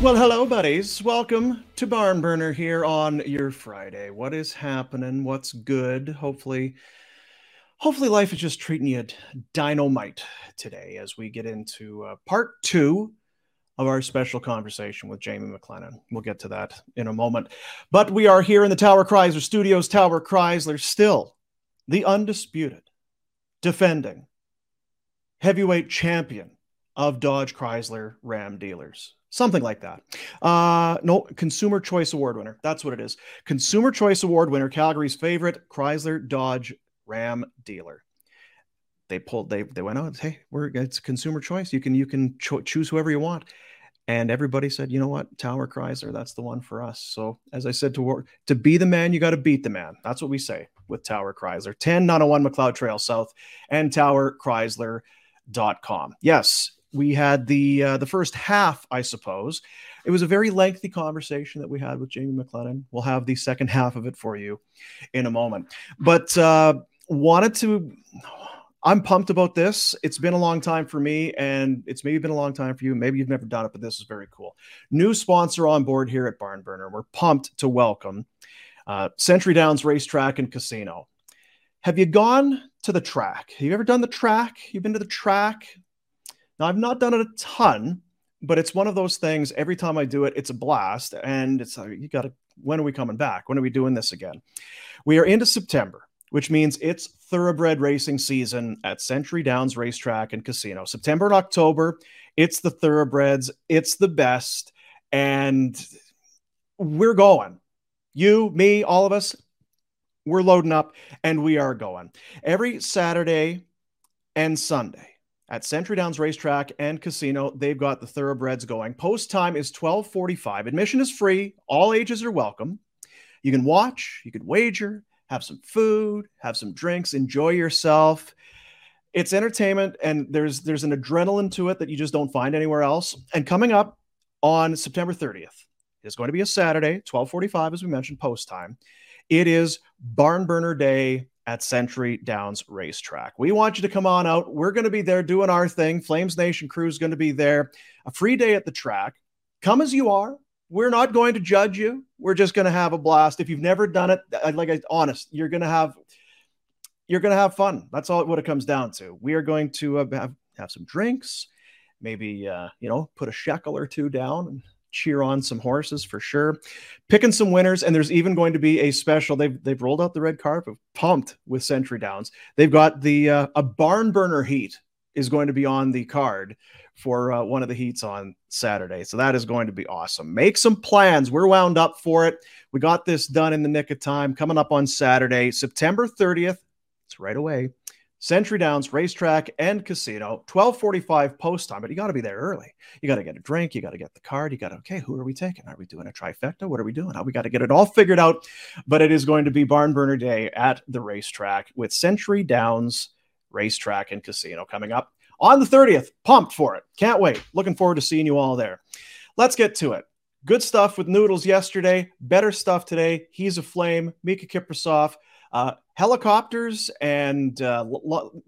Well, hello, buddies. Welcome to Barn Burner here on your Friday. What is happening? What's good? Hopefully, hopefully, life is just treating you dynamite today as we get into uh, part two of our special conversation with Jamie McLennan. We'll get to that in a moment. But we are here in the Tower Chrysler Studios. Tower Chrysler still the undisputed, defending heavyweight champion of Dodge Chrysler Ram dealers. Something like that. Uh, no, Consumer Choice Award winner. That's what it is. Consumer Choice Award winner, Calgary's favorite Chrysler Dodge Ram dealer. They pulled. They they went out. Hey, we're it's consumer choice. You can you can cho- choose whoever you want. And everybody said, you know what, Tower Chrysler, that's the one for us. So as I said to work, to be the man, you got to beat the man. That's what we say with Tower Chrysler. 10901 Macleod Trail South and Tower towerchrysler.com. Yes, we had the uh, the first half, I suppose. It was a very lengthy conversation that we had with Jamie McLennan. We'll have the second half of it for you in a moment. But uh, wanted to. I'm pumped about this. It's been a long time for me, and it's maybe been a long time for you. Maybe you've never done it, but this is very cool. New sponsor on board here at Barnburner. We're pumped to welcome uh, Century Downs Racetrack and Casino. Have you gone to the track? Have you ever done the track? You've been to the track? Now, I've not done it a ton, but it's one of those things. Every time I do it, it's a blast. And it's like, you got to, when are we coming back? When are we doing this again? We are into September, which means it's thoroughbred racing season at Century Downs Racetrack and Casino. September and October, it's the thoroughbreds, it's the best. And we're going. You, me, all of us, we're loading up and we are going. Every Saturday and Sunday at Century Downs Racetrack and Casino. They've got the thoroughbreds going. Post time is 1245. Admission is free. All ages are welcome. You can watch, you can wager, have some food, have some drinks, enjoy yourself. It's entertainment and there's there's an adrenaline to it that you just don't find anywhere else. And coming up on September 30th is going to be a Saturday, 1245 as we mentioned post time. It is Barn Burner Day at Century Downs Racetrack. We want you to come on out. We're going to be there doing our thing. Flames Nation crew is going to be there. A free day at the track. Come as you are. We're not going to judge you. We're just going to have a blast. If you've never done it, like I honest, you're going to have you're going to have fun. That's all what it comes down to. We are going to uh, have have some drinks, maybe uh, you know, put a shekel or two down and cheer on some horses for sure. Picking some winners, and there's even going to be a special. They've they've rolled out the red carpet, pumped with Century Downs. They've got the uh, a barn burner heat is going to be on the card for uh, one of the heats on Saturday. So that is going to be awesome. Make some plans. We're wound up for it. We got this done in the nick of time. Coming up on Saturday, September 30th. It's right away. Century Downs Racetrack and Casino, 1245 post time, but you got to be there early. You got to get a drink. You got to get the card. You got to, okay, who are we taking? Are we doing a trifecta? What are we doing? How we got to get it all figured out. But it is going to be Barn Burner Day at the racetrack with Century Downs Racetrack and Casino coming up on the 30th. Pumped for it. Can't wait. Looking forward to seeing you all there. Let's get to it. Good stuff with Noodles yesterday. Better stuff today. He's a flame. Miikka Kiprusoff. Uh, helicopters and uh, lo-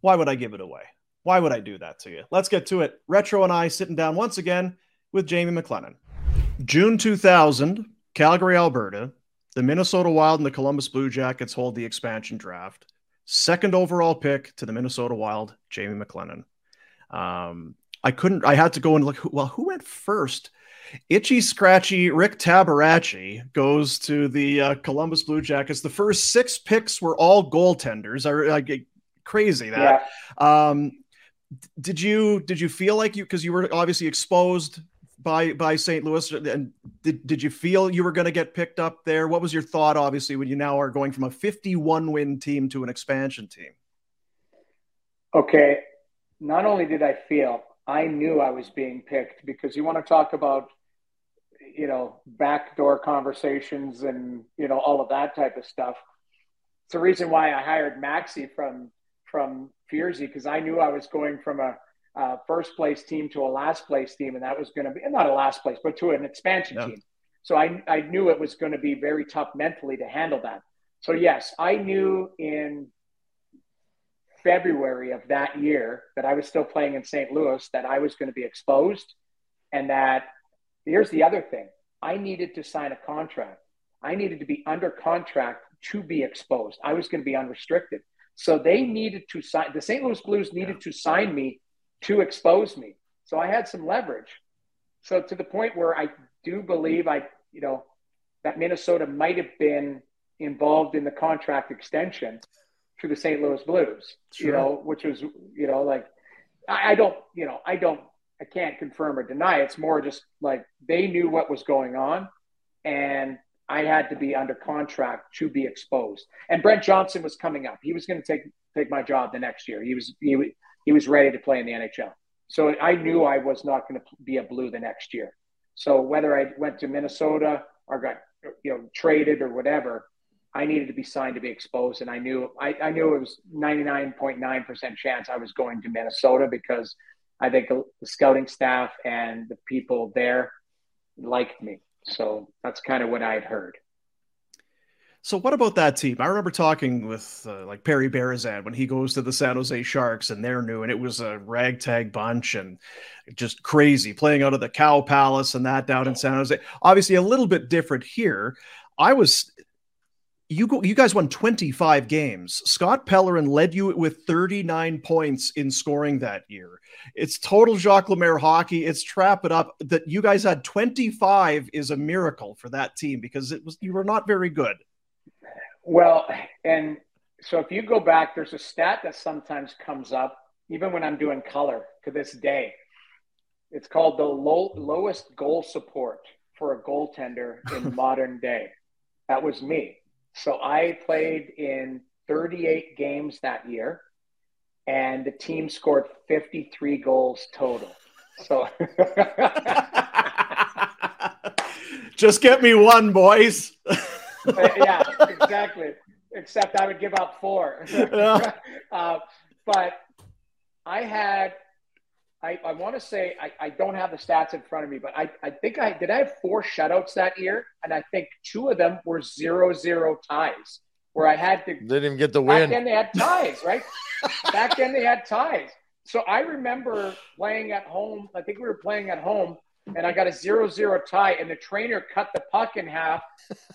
why would I give it away? Why would I do that to you? Let's get to it. Retro and I sitting down once again with Jamie McLennan. June 2000, Calgary, Alberta. The Minnesota Wild and the Columbus Blue Jackets hold the expansion draft. Second overall pick to the Minnesota Wild, Jamie McLennan. Um, I couldn't, I had to go and look, well, who went first? Itchy Scratchy Rick Tabaracci goes to the uh, Columbus Blue Jackets. The first six picks were all goaltenders. I, I get crazy that. Yeah. Um, did you did you feel like you because you were obviously exposed by by St. Louis and did, did you feel you were going to get picked up there? What was your thought obviously when you now are going from a 51 win team to an expansion team? Okay, not only did I feel, I knew I was being picked because you want to talk about you know, backdoor conversations and, you know, all of that type of stuff. It's the reason why I hired Maxi from, from Fierzy because I knew I was going from a, a, first place team to a last place team. And that was going to be not a last place, but to an expansion team. So I, I knew it was going to be very tough mentally to handle that. So yes, I knew in February of that year that I was still playing in St. Louis that I was going to be exposed and that Here's the other thing I needed to sign a contract. I needed to be under contract to be exposed. I was going to be unrestricted. So they needed to sign, the St. Louis Blues needed yeah. to sign me to expose me. So I had some leverage. So to the point where I do believe I, you know, that Minnesota might have been involved in the contract extension to the St. Louis Blues, sure. you know, which was, you know, like, I, I don't, you know, I don't I can't confirm or deny. It's more just like they knew what was going on, and I had to be under contract to be exposed. And Brent Johnson was coming up. He was going to take take my job the next year. He was he, he was ready to play in the NHL. So I knew I was not going to be a blue the next year. So whether I went to Minnesota or got you know traded or whatever, I needed to be signed to be exposed. And I knew I, I knew it was 99.9% chance I was going to Minnesota because I think the scouting staff and the people there liked me. So that's kind of what I had heard. So what about that team? I remember talking with uh, like Perry Berezan when he goes to the San Jose Sharks and they're new and it was a ragtag bunch and just crazy playing out of the Cow Palace and that down in San Jose. Obviously a little bit different here. I was you go, you guys won 25 games. Scott Pellerin led you with 39 points in scoring that year. It's total Jacques Lemaire hockey. It's trap it up. That you guys had 25 is a miracle for that team because it was you were not very good. Well, and so if you go back, there's a stat that sometimes comes up, even when I'm doing color to this day. It's called the low, lowest goal support for a goaltender in modern day. That was me. So I played in 38 games that year, and the team scored 53 goals total. So just get me one, boys. yeah, exactly. Except I would give up four. uh, but I had I, I want to say I, I don't have the stats in front of me, but I, I think I did I have four shutouts that year, and I think two of them were zero zero ties where I had to didn't even get the win. Back then they had ties, right? back then they had ties. So I remember playing at home. I think we were playing at home, and I got a zero zero tie, and the trainer cut the puck in half,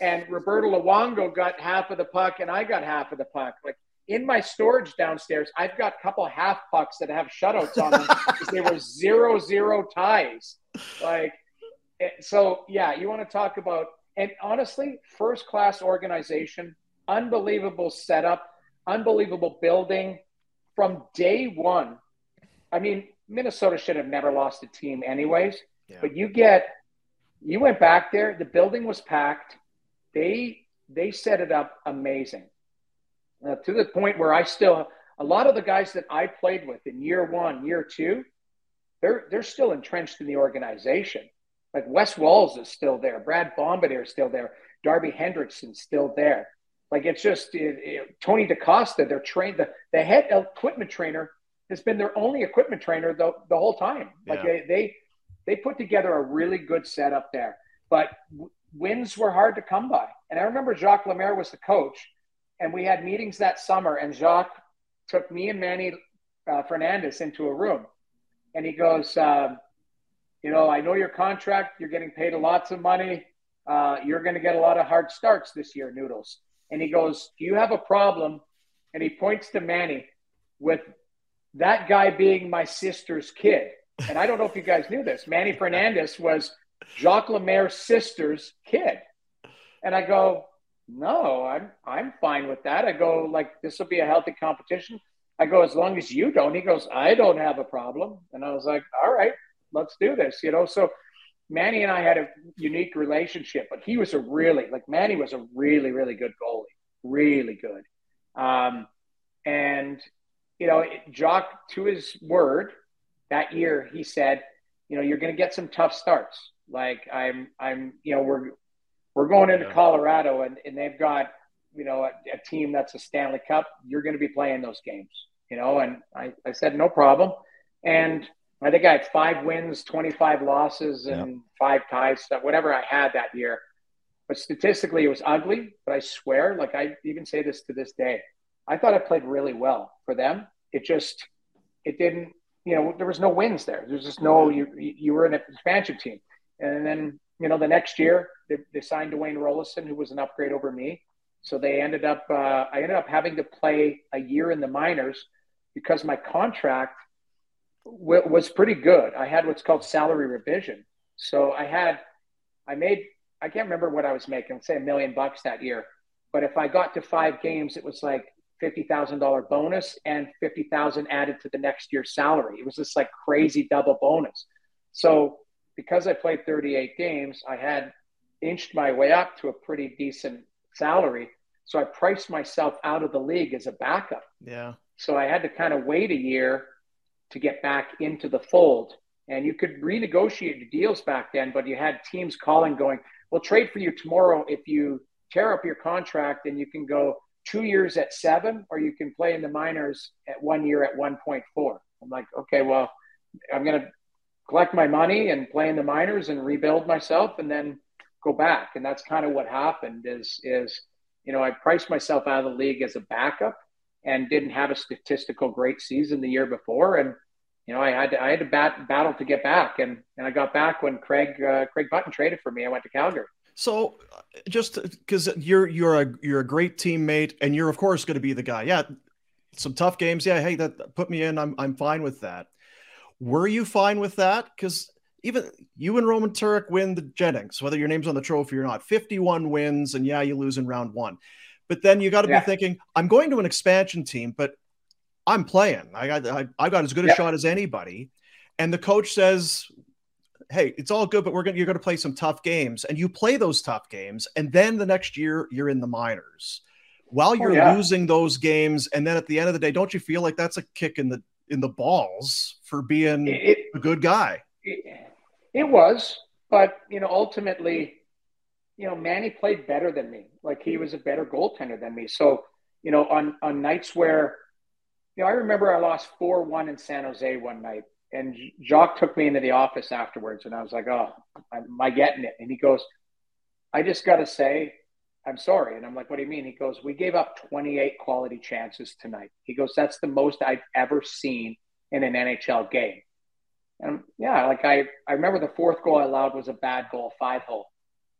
and Roberto Luongo got half of the puck, and I got half of the puck. Like in my storage downstairs, I've got a couple half pucks that have shutouts on them because they were zero zero ties. Like eh, so yeah, you want to talk about and honestly, first class organization, unbelievable setup, unbelievable building from day one. I mean, Minnesota should have never lost a team, anyways. Yeah. But you get, you went back there. The building was packed. They they set it up amazing uh, to the point where I still a lot of the guys that I played with in year one, year two, they're they're still entrenched in the organization. Like Wes Walz is still there, Brad Bombardir is still there, Darby Hendrickson's still there. Like it's just it, it, Tony DaCosta, they're trained. The, the head equipment trainer has been their only equipment trainer the, the whole time. Like yeah. they, they they put together a really good setup there. But w- wins were hard to come by. And I remember Jacques Lemaire was the coach, and we had meetings that summer, and Jacques took me and Manny uh, Fernandez into a room, and he goes, um, "You know, I know your contract. You're getting paid lots of money. Uh, you're going to get a lot of hard starts this year, Noodles." And he goes, "Do you have a problem?" And he points to Manny with that guy being my sister's kid. And I don't know if you guys knew this. Manny Fernandez was Jacques Lemaire's sister's kid. And I go, no, I'm I'm fine with that. I go like this will be a healthy competition. I go as long as you don't. He goes, I don't have a problem. And I was like, all right, let's do this. You know, so Manny and I had a unique relationship, but he was a really like Manny was a really really good goalie, really good. Um, and you know, Jacques to his word that year, he said, you know, you're going to get some tough starts. Like I'm, I'm, you know, we're we're going into yeah. Colorado and, and they've got, you know, a, a, team that's a Stanley Cup. You're going to be playing those games, you know. And I, I said no problem. And I think I had five wins, 25 losses, and yeah. five ties, whatever I had that year. But statistically, it was ugly. But I swear, like I even say this to this day, I thought I played really well for them. It just, it didn't, you know, there was no wins there. There's just no, you, you were an expansion team. And then you know, the next year they, they signed Dwayne Roloson, who was an upgrade over me. So they ended up, uh, I ended up having to play a year in the minors because my contract w- was pretty good. I had what's called salary revision. So I had, I made, I can't remember what I was making, say a million bucks that year. But if I got to five games, it was like $50,000 bonus and 50,000 added to the next year's salary. It was this like crazy double bonus. So because I played 38 games, I had inched my way up to a pretty decent salary. So I priced myself out of the league as a backup. Yeah. So I had to kind of wait a year to get back into the fold. And you could renegotiate the deals back then, but you had teams calling, going, "We'll trade for you tomorrow if you tear up your contract, and you can go two years at seven, or you can play in the minors at one year at 1.4." I'm like, okay, well, I'm going to collect my money and play in the minors and rebuild myself and then go back. And that's kind of what happened is, is, you know, I priced myself out of the league as a backup and didn't have a statistical great season the year before. And, you know, I had to, I had to bat, battle to get back. And, and I got back when Craig, uh, Craig Button traded for me. I went to Calgary. So, uh, just because you're you're a you're a great teammate, and you're of course going to be the guy. Yeah, some tough games. Yeah, hey, that put me in. I'm I'm fine with that. Were you fine with that? Because even you and Roman Turek win the Jennings, whether your name's on the trophy or not. 51 wins, and yeah, you lose in round one. But then you got to yeah. be thinking, I'm going to an expansion team, but I'm playing. I got I, I got as good a yeah. shot as anybody. And the coach says, Hey, it's all good, but we're gonna you're gonna play some tough games. And you play those tough games, and then the next year you're in the minors. While oh, you're oh, yeah. losing those games, and then at the end of the day, don't you feel like that's a kick in the in the balls for being it, a good guy. It, it was, but you know, ultimately, you know, Manny played better than me. Like he was a better goaltender than me. So, you know, on on nights where, you know, I remember I lost four one in San Jose one night, and Jacques took me into the office afterwards, and I was like, "Oh, am I getting it?" And he goes, "I just got to say, I'm sorry. And I'm like, what do you mean? He goes, we gave up 28 quality chances tonight. He goes, that's the most I've ever seen in an NHL game. And yeah, like I, I remember the fourth goal I allowed was a bad goal, five hole.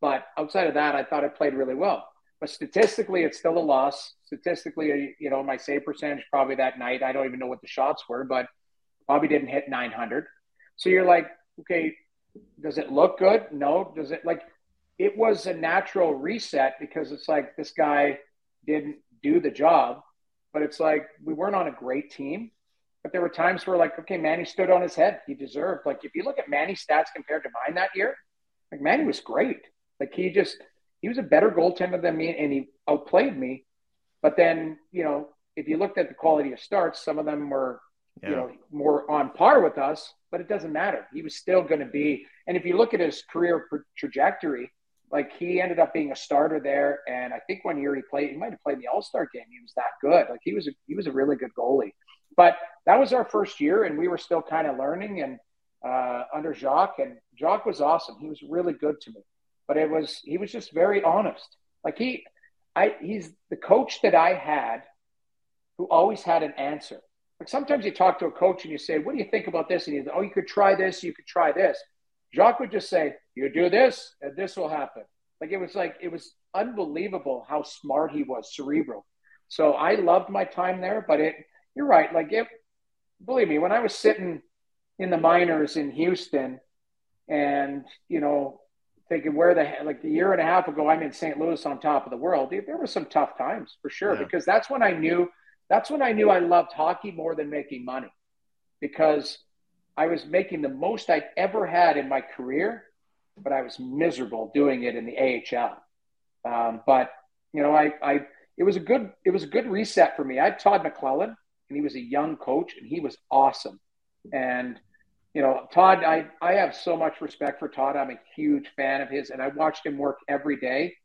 But outside of that, I thought I played really well. But statistically, it's still a loss. Statistically, uh, you know, my save percentage probably that night, I don't even know what the shots were, but probably didn't hit 900. So you're like, okay, Does it look good? No. Does it like it was a natural reset because it's like this guy didn't do the job, but it's like we weren't on a great team. But there were times where like, okay, Manny stood on his head. He deserved like if you look at Manny's stats compared to mine that year, like Manny was great. Like he just he was a better goaltender than me and he outplayed me. But then, you know, if you looked at the quality of starts, some of them were, yeah. you know, more on par with us, but it doesn't matter. He was still going to be. And if you look at his career trajectory, like he ended up being a starter there. And I think one year he played, he might have played the All Star game. He was that good. Like he was, a, he was a really good goalie. But that was our first year, and we were still kind of learning. And uh, under Jacques, and Jacques was awesome. He was really good to me. But it was he was just very honest. Like he, I he's the coach that I had, who always had an answer. Like sometimes you talk to a coach and you say, "What do you think about this?" And he's, "Oh, you could try this. You could try this." Jacques would just say, "You do this, and this will happen." Like it was like it was unbelievable how smart he was, cerebral. So I loved my time there. But it, you're right. Like it, believe me, when I was sitting in the minors in Houston, and you know, thinking where the like a year and a half ago, I'm in St. Louis on top of the world. There were some tough times for sure yeah. because that's when I knew that's when I knew I loved hockey more than making money because I was making the most I'd ever had in my career, but I was miserable doing it in the AHL. Um, but you know, I, I it was a good it was a good reset for me. I had Todd McLellan, and he was a young coach, and he was awesome. And you know, Todd, I I have so much respect for Todd. I'm a huge fan of his, and I watched him work every day,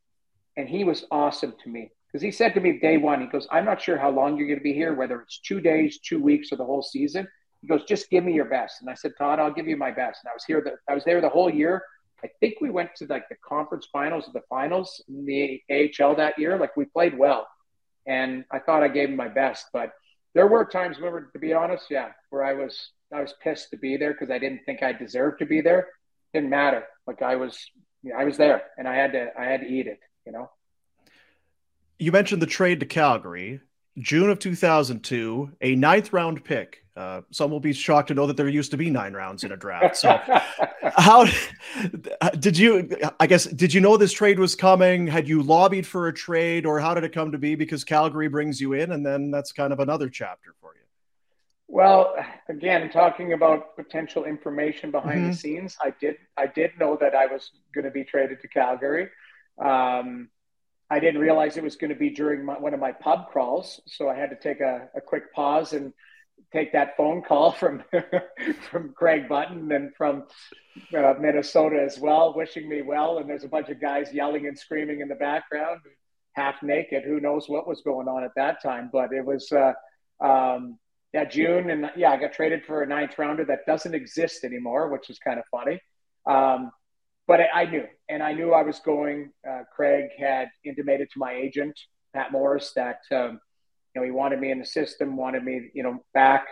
and he was awesome to me because he said to me day one, he goes, "I'm not sure how long you're going to be here, whether it's two days, two weeks, or the whole season." He goes, just give me your best. And I said, Todd, I'll give you my best. And I was here, the, I was there the whole year. I think we went to like the conference finals of the finals in the AHL that year. Like we played well. And I thought I gave my best. But there were times, remember, to be honest, yeah, where I was I was pissed to be there because I didn't think I deserved to be there. Didn't matter. Like I was I was there and I had to I had to eat it, you know. You mentioned the trade to Calgary. June of 2002, a ninth round pick. Uh, some will be shocked to know that there used to be nine rounds in a draft. So, how did you? I guess did you know this trade was coming? Had you lobbied for a trade, or how did it come to be? Because Calgary brings you in, and then that's kind of another chapter for you. Well, again, talking about potential information behind mm-hmm. the scenes, I did I did know that I was going to be traded to Calgary. Um, I didn't realize it was going to be during my, one of my pub crawls, so I had to take a, a quick pause and take that phone call from from Craig Button and from uh, Minnesota as well, wishing me well. And there's a bunch of guys yelling and screaming in the background, half naked. Who knows what was going on at that time? But it was uh, um, yeah June, and yeah, I got traded for a ninth rounder that doesn't exist anymore, which is kind of funny. Um, but I, knew, and I knew I was going. Uh, Craig had intimated to my agent, Pat Morris, that um, you know he wanted me in the system, wanted me, you know, back.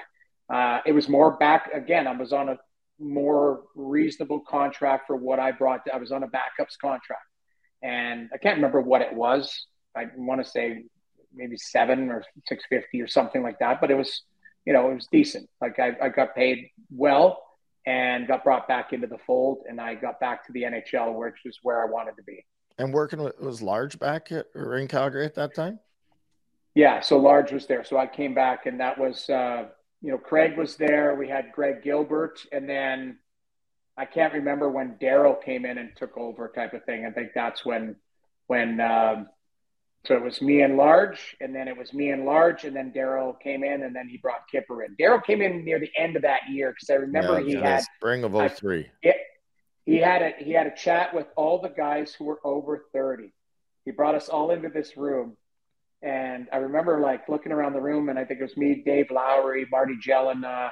Uh, it was more back again. I was on a more reasonable contract for what I brought. I was on a backups contract, and I can't remember what it was. I want to say maybe seven or six fifty or something like that, but it was, you know, it was decent. Like I, I got paid well and got brought back into the fold. And I got back to the NHL, which is where I wanted to be. And working with, was Large back or in Calgary at that time? Yeah, so Large was there. So I came back, and that was, uh, you know, Craig was there. We had Greg Gilbert, and then I can't remember when Daryl came in and took over, type of thing. I think that's when when um, so it was me and Large, and then it was me and Large, and then Daryl came in, and then he brought Kipper in. Daryl came in near the end of that year because I remember yeah, he had spring of 03. It, he had a he had a chat with all the guys who were over 30. He brought us all into this room. And I remember like looking around the room, and I think it was me, Dave Lowry, Marty Gelinas,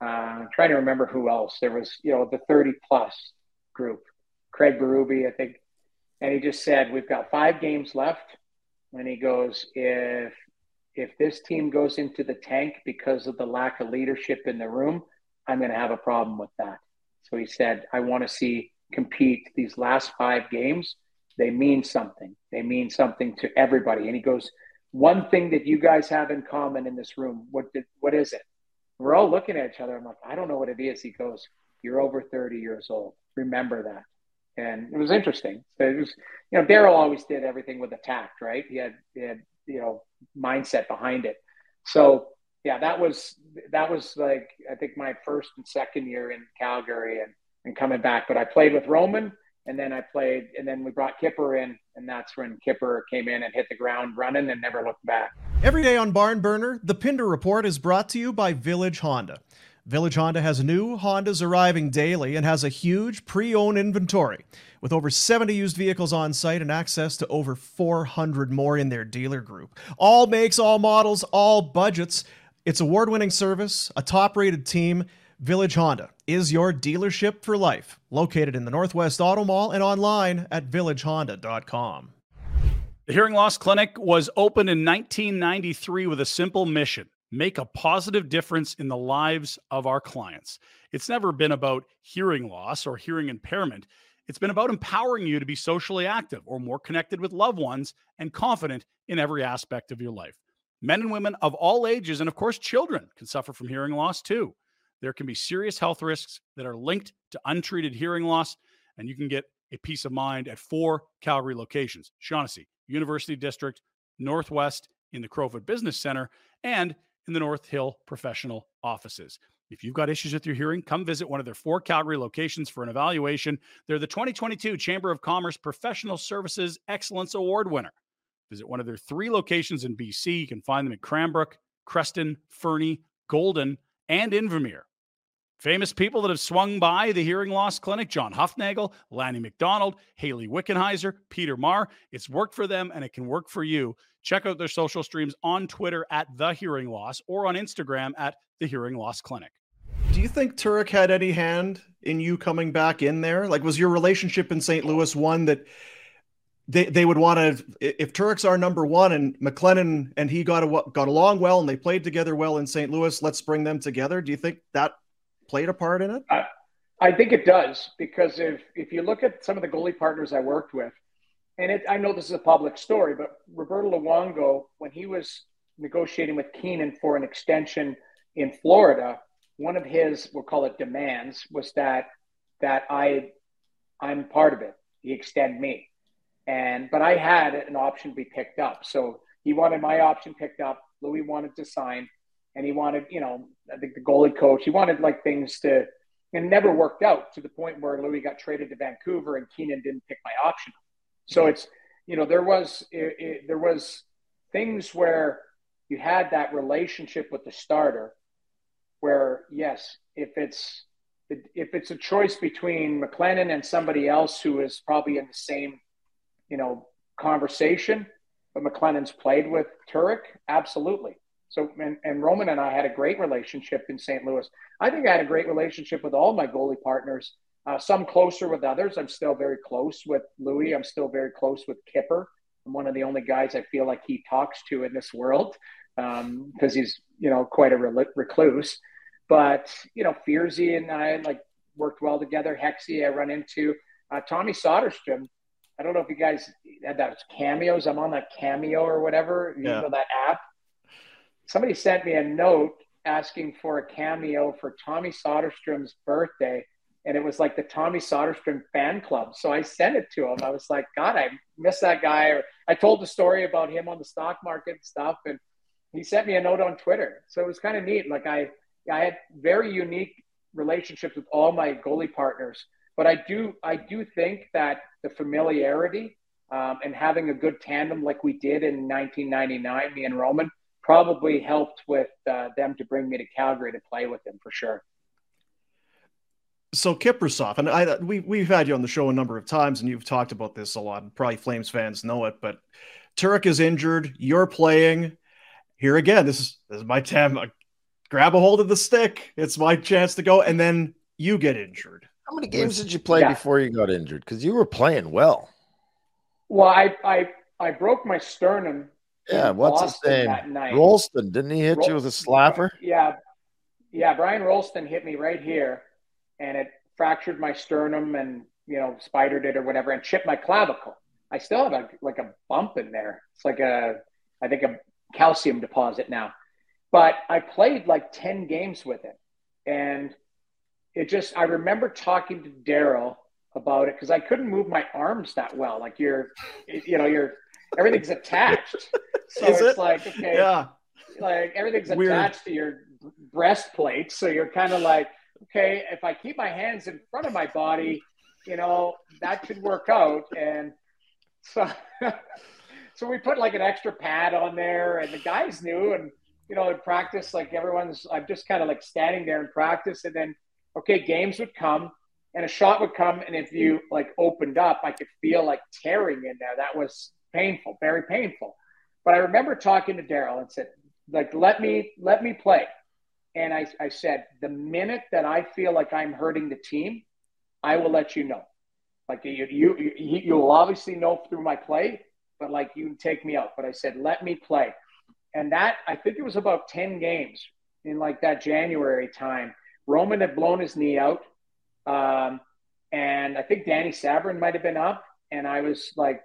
uh, trying to remember who else. There was, you know, the 30 plus group, Craig Berube, I think. And he just said, We've got five games left and he goes, if if this team goes into the tank because of the lack of leadership in the room, I'm going to have a problem with that. So he said, I want to see compete these last five games. They mean something. They mean something to everybody. And he goes, one thing that you guys have in common in this room, what did, what is it? We're all looking at each other. I'm like, I don't know what it is. He goes, you're over 30 years old. Remember that. And it was interesting. So it was, you know, Daryl always did everything with a tact, right? He had, he had, you know, mindset behind it. So yeah, that was, that was like, I think my first and second year in Calgary and, and coming back, but I played with Roman and then I played, and then we brought Kipper in, and that's when Kipper came in and hit the ground running and never looked back. Every day on Barn Burner, the Pinder Report is brought to you by Village Honda. Village Honda has new Hondas arriving daily and has a huge pre owned inventory. With over 70 used vehicles on site and access to over 400 more in their dealer group. All makes, all models, all budgets. It's award winning service, a top rated team. Village Honda is your dealership for life, located in the Northwest Auto Mall and online at villagehonda.com. The Hearing Loss Clinic was opened in 1993 with a simple mission make a positive difference in the lives of our clients. It's never been about hearing loss or hearing impairment. It's been about empowering you to be socially active or more connected with loved ones and confident in every aspect of your life. Men and women of all ages, and of course, children can suffer from hearing loss too. There can be serious health risks that are linked to untreated hearing loss, and you can get a peace of mind at four Calgary locations Shawnessy, University District, Northwest in the Crowfoot Business Center, and in the North Hill professional offices. If you've got issues with your hearing, come visit one of their four Calgary locations for an evaluation. They're the 2022 Chamber of Commerce Professional Services Excellence Award winner. Visit one of their three locations in BC. You can find them in Cranbrook, Creston, Fernie, Golden, and Invermere. Famous people that have swung by the hearing loss clinic John Hufnagel, Lanny McDonald, Hayley Wickenheiser, Peter Maher. It's worked for them and it can work for you. Check out their social streams on Twitter at The Hearing Loss or on Instagram at The Hearing Loss Clinic. Do you think Turek had any hand in you coming back in there? Like, was your relationship in St. Louis one that they, they would want to, if Turek's our number one and McLennan and he got, a, got along well and they played together well in St. Louis, let's bring them together? Do you think that played a part in it? I, I think it does because if if you look at some of the goalie partners I worked with, and it, I know this is a public story, but Roberto Luongo, when he was negotiating with Keenan for an extension in Florida, one of his we'll call it demands was that that I I'm part of it. He extend me, and but I had an option to be picked up, so he wanted my option picked up. Louis wanted to sign and he wanted, you know, I think the goalie coach, he wanted like things to, and never worked out to the point where Louis got traded to Vancouver and Keenan didn't pick my option. So it's, you know, there was, it, it, there was things where you had that relationship with the starter where, yes, if it's, if it's a choice between McLennan and somebody else who is probably in the same, you know, conversation, but McLennan's played with Turek, absolutely. So, and, and Roman and I had a great relationship in St. Louis. I think I had a great relationship with all my goalie partners, uh, some closer with others. I'm still very close with Louis. I'm still very close with Kipper. I'm one of the only guys I feel like he talks to in this world because um, he's, you know, quite a recluse. But, you know, Fierzy and I like worked well together. Hexy, I run into uh, Tommy Soderstrom. I don't know if you guys had that cameos. I'm on that cameo or whatever, you know, that app somebody sent me a note asking for a cameo for Tommy Soderstrom's birthday. And it was like the Tommy Soderstrom fan club. So I sent it to him. I was like, God, I miss that guy. Or I told the story about him on the stock market and stuff. And he sent me a note on Twitter. So it was kind of neat. Like I, I had very unique relationships with all my goalie partners. But I do, I do think that the familiarity um, and having a good tandem like we did in 1999, me and Roman, probably helped with uh, them to bring me to Calgary to play with them for sure. So Kiprusoff, and I we we've had you on the show a number of times, and you've talked about this a lot. And probably Flames fans know it, but Turek is injured. You're playing here again. This is this is my time. Grab a hold of the stick. It's my chance to go, and then you get injured. How many games did you play yeah. before you got injured? Because you were playing well. Well, I I I broke my sternum yeah, what's Boston his name? Rolston. Didn't he hit Rol- you with a slapper? Yeah. Yeah, Brian Rolston hit me right here and it fractured my sternum and, you know, spidered it or whatever and chipped my clavicle. I still have a, like a bump in there. It's like a, I think a calcium deposit now. But I played like 10 games with it. And it just I remember talking to Daryl about it because I couldn't move my arms that well. Like you're, you know, you're everything's attached. So Is it's it? like okay, Yeah. like everything's Weird. attached to your breastplate. So you're kind of like, okay, if I keep my hands in front of my body, you know, that could work out. And so, so we put like an extra pad on there, and the guys knew. And you know, in practice, like everyone's, I'm just kind of like standing there in practice, and then okay, games would come. And a shot would come, and if you like opened up, I could feel like tearing in there. That was painful, very painful. But I remember talking to Daryl and said, like, let me let me play. And I, I said, the minute that I feel like I'm hurting the team, I will let you know. Like you, you, you you'll obviously know through my play, but like you can take me out. But I said, let me play. And that I think it was about 10 games in like that January time. Roman had blown his knee out. Um, and I think Danny Sabourin might have been up. And I was like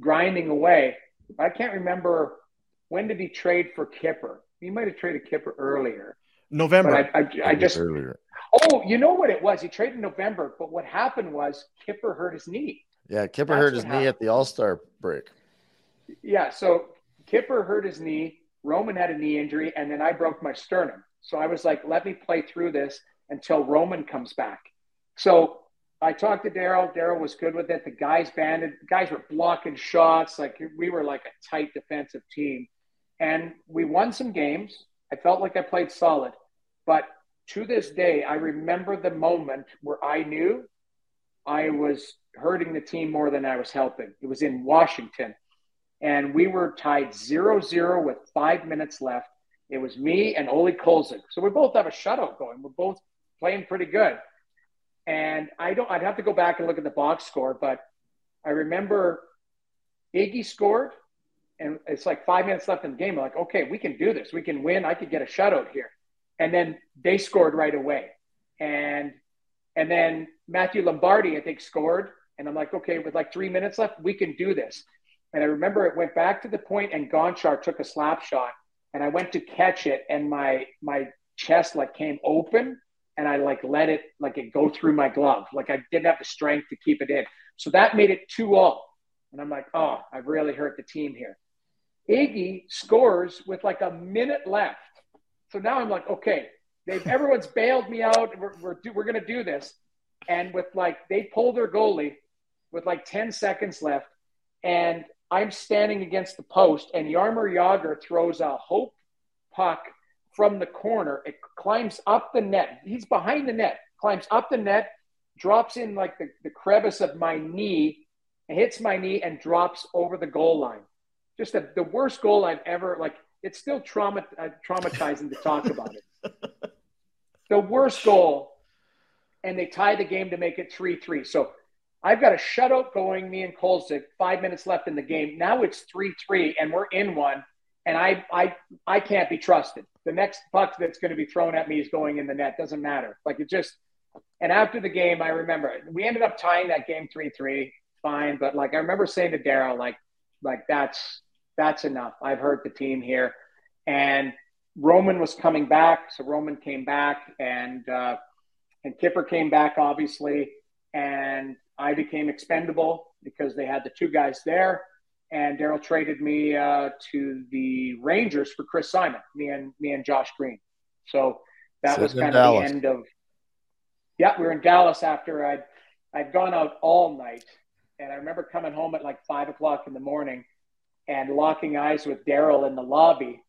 grinding away. I can't remember when did he trade for Kipper. He might have traded Kipper earlier. November. But I, I, I just earlier. oh, you know what it was? He traded in November, but what happened was Kipper hurt his knee. Yeah, Kipper That's hurt his what knee at the All Star break. Yeah, so Kipper hurt his knee. Roman had a knee injury, and then I broke my sternum. So I was like, let me play through this until Roman comes back. So I talked to Daryl. Daryl was good with it. The guys banded. The guys were blocking shots. Like we were like a tight defensive team, and we won some games. I felt like I played solid, but to this day, I remember the moment where I knew I was hurting the team more than I was helping. It was in Washington, and we were tied 0-0 with five minutes left. It was me and Olie Kolzig. So we both have a shutout going. We're both playing pretty good. And I don't I'd have to go back and look at the box score, but I remember Iggy scored and it's like five minutes left in the game. I'm like, okay, we can do this. We can win. I could get a shutout here. And then they scored right away. And and then Matthew Lombardi, I think, scored. And I'm like, okay, with like three minutes left, we can do this. And I remember it went back to the point and Gonchar took a slap shot. And I went to catch it and my my chest like came open and I like let it like it go through my glove. Like I didn't have the strength to keep it in. So that made it two all. And I'm like, oh, I've really hurt the team here. Iggy scores with like a minute left. So now I'm like, okay, they've everyone's bailed me out. We're we're, do, we're gonna do this. And with like they pull their goalie with like 10 seconds left, and I'm standing against the post, and Jaromir Jagr throws a hope puck from the corner. It climbs up the net. He's behind the net, climbs up the net, drops in like the, the crevice of my knee, hits my knee and drops over the goal line. Just the, the worst goal I've ever like. It's still trauma, uh, traumatizing to talk about it. the worst goal, and they tie the game to make it three three. So I've got a shutout going, me and Kolzig, five minutes left in the game. Now it's 3 3, and we're in one, and I, I, I can't be trusted. The next puck that's going to be thrown at me is going in the net. Doesn't matter. Like it just, and after the game, I remember we ended up tying that game 3 3, fine. But like I remember saying to Daryl, like, like that's, that's enough. I've hurt the team here. And Roman was coming back. So Roman came back, and, uh, and Kipper came back, obviously. And I became expendable because they had the two guys there. And Daryl traded me uh, to the Rangers for Chris Simon, me and me and Josh Green. So that was Sitting kind of the end of. Yeah, we were in Dallas after I'd I'd gone out all night, and I remember coming home at like five o'clock in the morning, and locking eyes with Daryl in the lobby,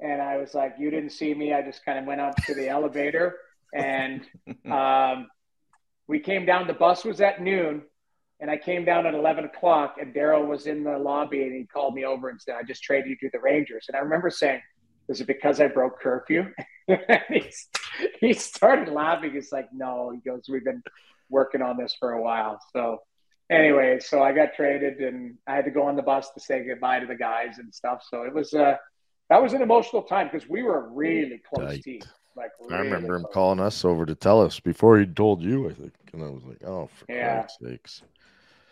and I was like, "You didn't see me." I just kind of went up to the elevator, and um, we came down. The bus was at noon, and I came down at eleven o'clock. And Daryl was in the lobby, and he called me over and said, "I just traded you to the Rangers." And I remember saying, "Is it because I broke curfew?" He's, he started laughing. He's like, "No," he goes, "We've been working on this for a while." So, anyway, so I got traded, and I had to go on the bus to say goodbye to the guys and stuff. So it was uh, that was an emotional time because we were a really close team. Like I remember really him calling us over to tell us before he told you, I think. And I was like, oh, for Yeah. Christ's sakes.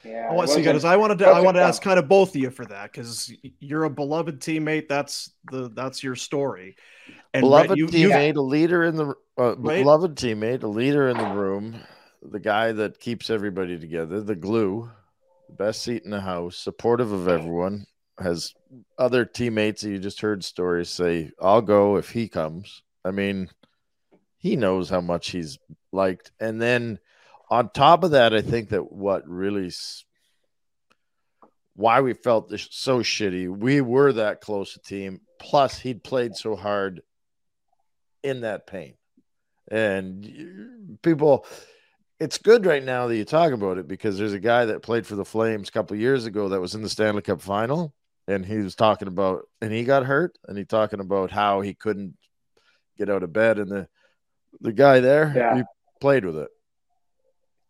Yeah, I want to see, wasn't- guys. I wanted to. I wasn't wanted to ask kind of both of you for that because you're a beloved teammate. That's the that's your story. And Beloved Brett, you, you teammate, a leader in the Uh, Right? Beloved teammate, a leader in the room, the guy that keeps everybody together, the glue, best seat in the house, supportive of everyone, has other teammates that you just heard stories say, I'll go if he comes. I mean, he knows how much he's liked. And then on top of that, I think that what really why we felt this so shitty, we were that close a team. Plus, he'd played so hard in that pain. And people, it's good right now that you talk about it because there's a guy that played for the Flames a couple of years ago that was in the Stanley Cup final. And he was talking about, and he got hurt, and he talking about how he couldn't get out of bed. And the the guy there, Yeah. he played with it.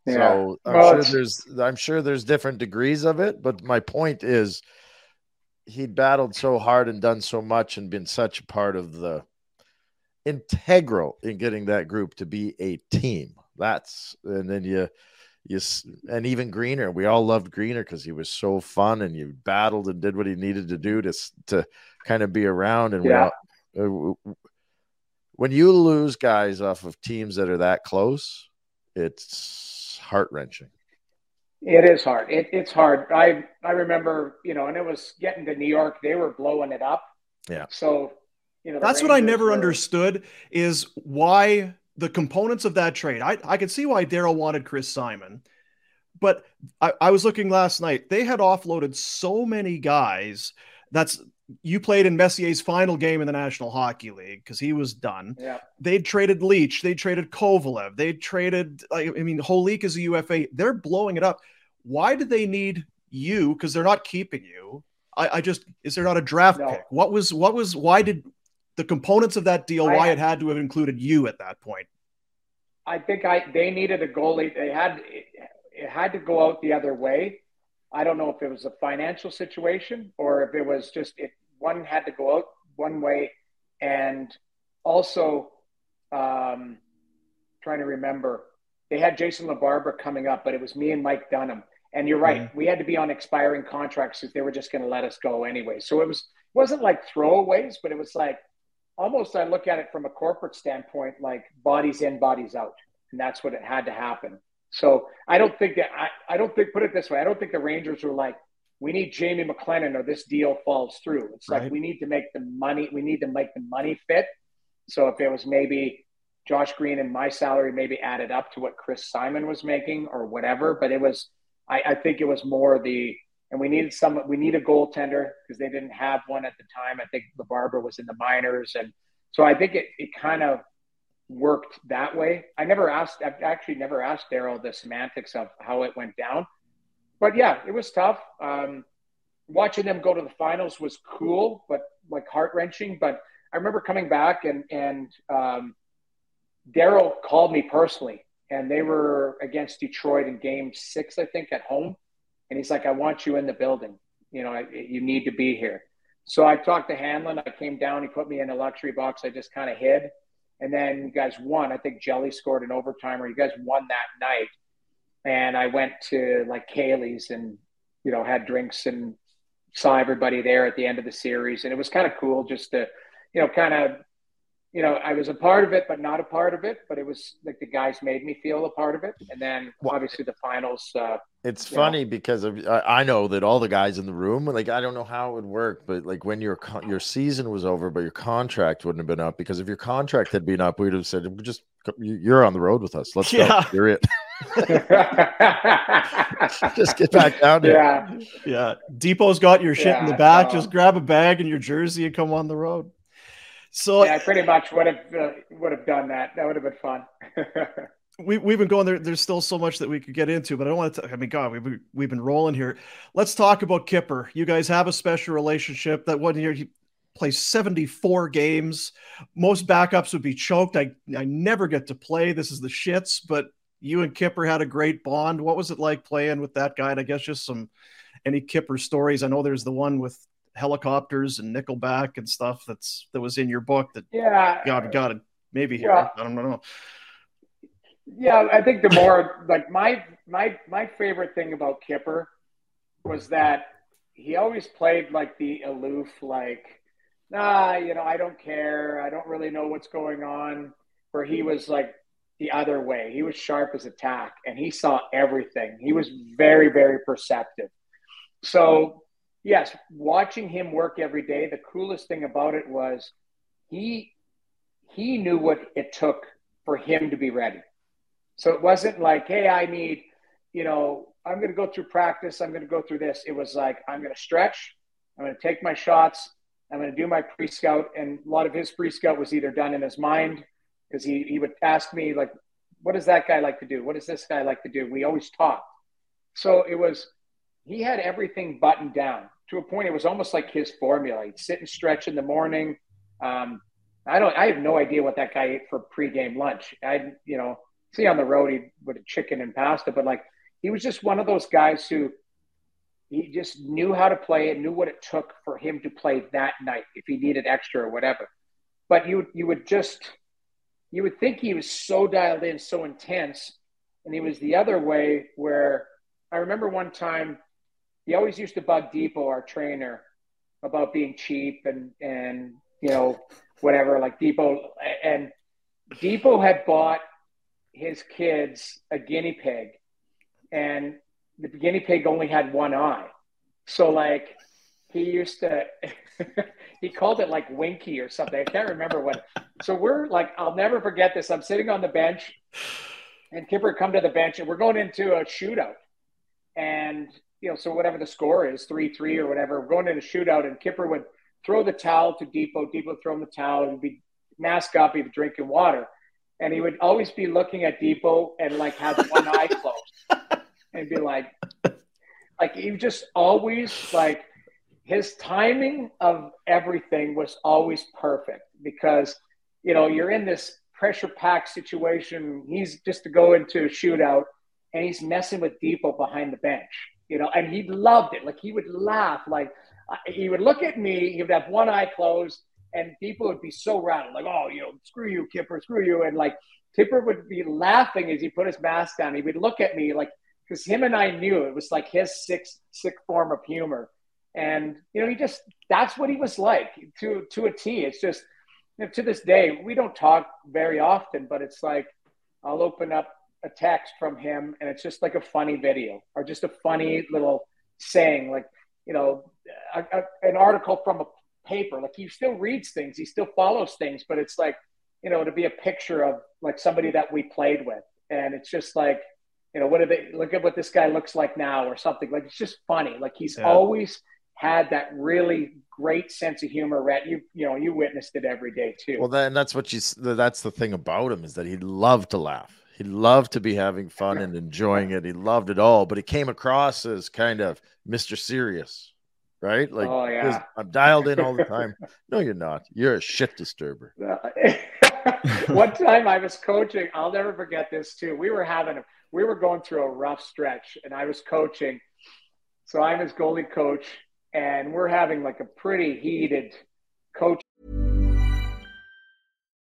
Yeah. So I'm Well, sure there's I'm sure there's different degrees of it, but my point is he'd battled so hard and done so much and been such a part of the integral in getting that group to be a team. That's and then you you and even Greener, we all loved Greener because he was so fun and you battled and did what he needed to do to to kind of be around and Yeah. we all, uh, when you lose guys off of teams that are that close, it's heart wrenching. It is hard. It, it's hard. I I remember, you know, and it was getting to New York. They were blowing it up. Yeah. So, you know, the That's what I never were- understood is why the components of that trade. I, I could see why Daryl wanted Chris Simon, but I, I was looking last night. They had offloaded so many guys. That's you played in Messier's final game in the National Hockey League because he was done. Yeah. They'd traded Leetch, they traded Kovalev, they traded. I mean, Holik is a UFA. They're blowing it up. Why did they need you? Because they're not keeping you. I, I just is there not a draft No. pick? What was what was why did the components of that deal? I- why it had to have included you at that point? I think I they needed a goalie. They had it, it had to go out the other way. I don't know if it was a financial situation or if it was just it. One had to go out one way, and also um, trying to remember they had Jason LaBarbera coming up, but it was me and Mike Dunham. And you're right, we had to be on expiring contracts because they were just going to let us go anyway. So it was it wasn't like throwaways, but it was like almost I look at it from a corporate standpoint, like bodies in, bodies out, and that's what it had to happen. So I don't think that I, I don't think put it this way, I don't think the Rangers were like, we need Jamie McLennan or this deal falls through. It's like we need to make the money, we need to make the money fit. So if it was maybe Josh Green and my salary maybe added up to what Chris Simon was making or whatever, but it was I, I think it was more the and we needed some we need a goaltender because they didn't have one at the time. I think the Barber was in the minors and so I think it, it kind of worked that way. I never asked I've actually never asked Daryl the semantics of how it went down. But yeah, it was tough. Um, watching them go to the finals was cool, but like heart wrenching. But I remember coming back and and um, Daryl called me personally, and they were against Detroit in Game Six, I think, at home. And he's like, "I want you in the building. You know, I, you need to be here." So I talked to Hanlon. I came down. He put me in a luxury box. I just kind of hid, and then you guys won. I think Jelly scored an overtime, or you guys won that night. And I went to like Kaylee's and you know had drinks and saw everybody there at the end of the series, and it was kind of cool just to you know kind of you know, I was a part of it, but not a part of it. But it was like the guys made me feel a part of it. And then obviously the finals. Uh, It's you funny because of, I, I know that all the guys in the room, like I don't know how it would work, but like when your con- your season was over, but your contract wouldn't have been up because if your contract had been up, we'd have said, "Just you- you're on the road with us. Let's Yeah. go. You're it. Just get back down there." yeah, Yeah, Depot's got your shit in the back. no. Just grab a bag and your jersey and come on the road. So yeah, I pretty much would have uh, would have done that. That would have been fun. we, we've been going there. There's still so much that we could get into, but I don't want to. I mean, God, we've we've been rolling here. Let's talk about Kipper. You guys have a special relationship. That one year he plays 74 games. Most backups would be choked. I I never get to play. This is the shits. But you and Kipper had a great bond. What was it like playing with that guy? And I guess just some any Kipper stories. I know there's the one with helicopters and Nickelback and stuff that's that was in your book that yeah, God got it maybe here. Yeah. I don't know. Yeah, I think the more like my my my favorite thing about Kipper was that he always played like the aloof, like, nah, you know, I don't care. I don't really know what's going on. where he was like the other way. He was sharp as a tack and he saw everything. He was very, very perceptive. So, yes, watching him work every day, the coolest thing about it was he he knew what it took for him to be ready. So it wasn't like, hey, I need, you know, I'm going to go through practice. I'm going to go through this. It was like, I'm going to stretch. I'm going to take my shots. I'm going to do my pre scout. And a lot of his pre scout was either done in his mind because he, he would ask me, like, what does that guy like to do? What does this guy like to do? We always talked. So it was, he had everything buttoned down to a point. It was almost like his formula. He'd sit and stretch in the morning. Um, I don't, I have no idea what that guy ate for pregame lunch. I, you know, see on the road, he would have chicken and pasta, but like, he was just one of those guys who he just knew how to play it, knew what it took for him to play that night if he needed extra or whatever. But you you would just you would think he was so dialed in, so intense, and he was the other way where I remember one time he always used to bug Depot, our trainer, about being cheap and and you know whatever like Depot and Depot had bought his kids a guinea pig and the guinea pig only had one eye. So like he used to he called it like Winky or something. I can't remember what. So we're like, I'll never forget this. I'm sitting on the bench and Kipper come to the bench and we're going into a shootout. And you know, so whatever the score is, three three or whatever, we're going into a shootout and Kipper would throw the towel to Depot, Depot throw him the towel and be mask up, he'd be drinking water. And he would always be looking at Depot and like have one eye closed and be like, like he just always like his timing of everything was always perfect because you know you're in this pressure packed situation. He's just to go into a shootout and he's messing with Depot behind the bench, you know, and he loved it. Like he would laugh, like uh, he would look at me, he would have one eye closed, and people would be so rattled, like, oh, you know, screw you, Kipper, screw you. And like Kipper would be laughing as he put his mask down. He would look at me like because him and I knew it was like his sick sick form of humor, and you know he just that's what he was like to to a T. It's just you know, to this day we don't talk very often, but it's like I'll open up a text from him and it's just like a funny video or just a funny mm-hmm. little saying like you know a, a, an article from a paper like he still reads things he still follows things but it's like you know to be a picture of like somebody that we played with and it's just like you know, what do they look at what this guy looks like now or something? Like it's just funny. Like he's yeah. always had that really great sense of humor. Rat, you you know, you witnessed it every day too. Well, then that's what you. That's the thing about him is that he loved to laugh. He loved to be having fun and enjoying it. He loved it all, but he came across as kind of Mr. Serious, right? Like, oh, yeah. I'm dialed in all the time. no, you're not. You're a shit disturber. One time I was coaching. I'll never forget this too. We were having a we were going through a rough stretch and I was coaching. So I'm his goalie coach and we're having like a pretty heated coach.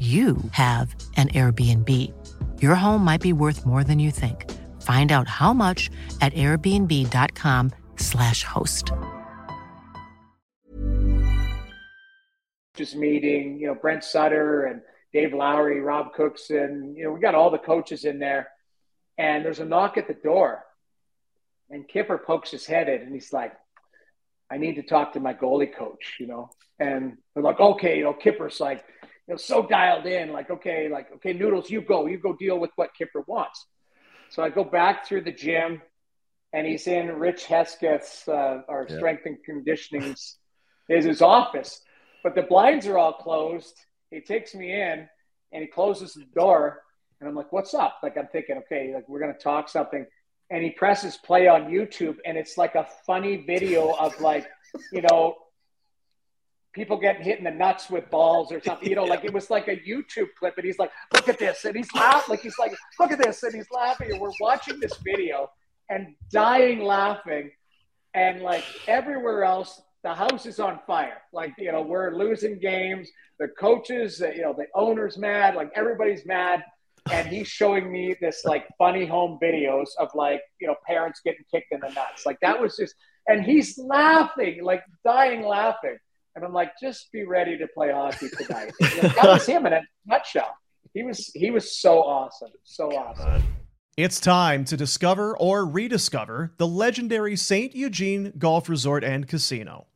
you have an Airbnb. Your home might be worth more than you think. Find out how much at airbnb.com/slash host. Just meeting, you know, Brent Sutter and Dave Lowry, Rob Cookson, you know, we got all the coaches in there. And there's a knock at the door. And Kipper pokes his head in and he's like, I need to talk to my goalie coach, you know. And they're like, okay, you know, Kipper's like, you know, so dialed in, like, okay, like, okay, Noodles, you go, you go deal with what Kipper wants. So I go back through the gym, and he's in Rich Hesketh's, uh, our Yeah. strength and conditioning's, is his office, but the blinds are all closed. He takes me in, and he closes the door, and I'm like, "What's up?" Like I'm thinking, okay, like we're gonna talk something, and he presses play on YouTube, and it's like a funny video of like, you know, people getting hit in the nuts with balls or something. You know, like it was like a YouTube clip, and he's like, "Look at this," and he's laughing. Like he's like, "Look at this," and he's laughing, and we're watching this video and dying laughing, and like everywhere else, the house is on fire. Like you know, we're losing games. The coaches, you know, the owner's mad. Like everybody's mad. And he's showing me this like funny home videos of like you know parents getting kicked in the nuts. Like that was just, and he's laughing, like dying laughing. And I'm like, just be ready to play hockey tonight. You that was him in a nutshell. He was he was so awesome, so awesome. It's time to discover or rediscover the legendary St. Eugene Golf Resort and Casino.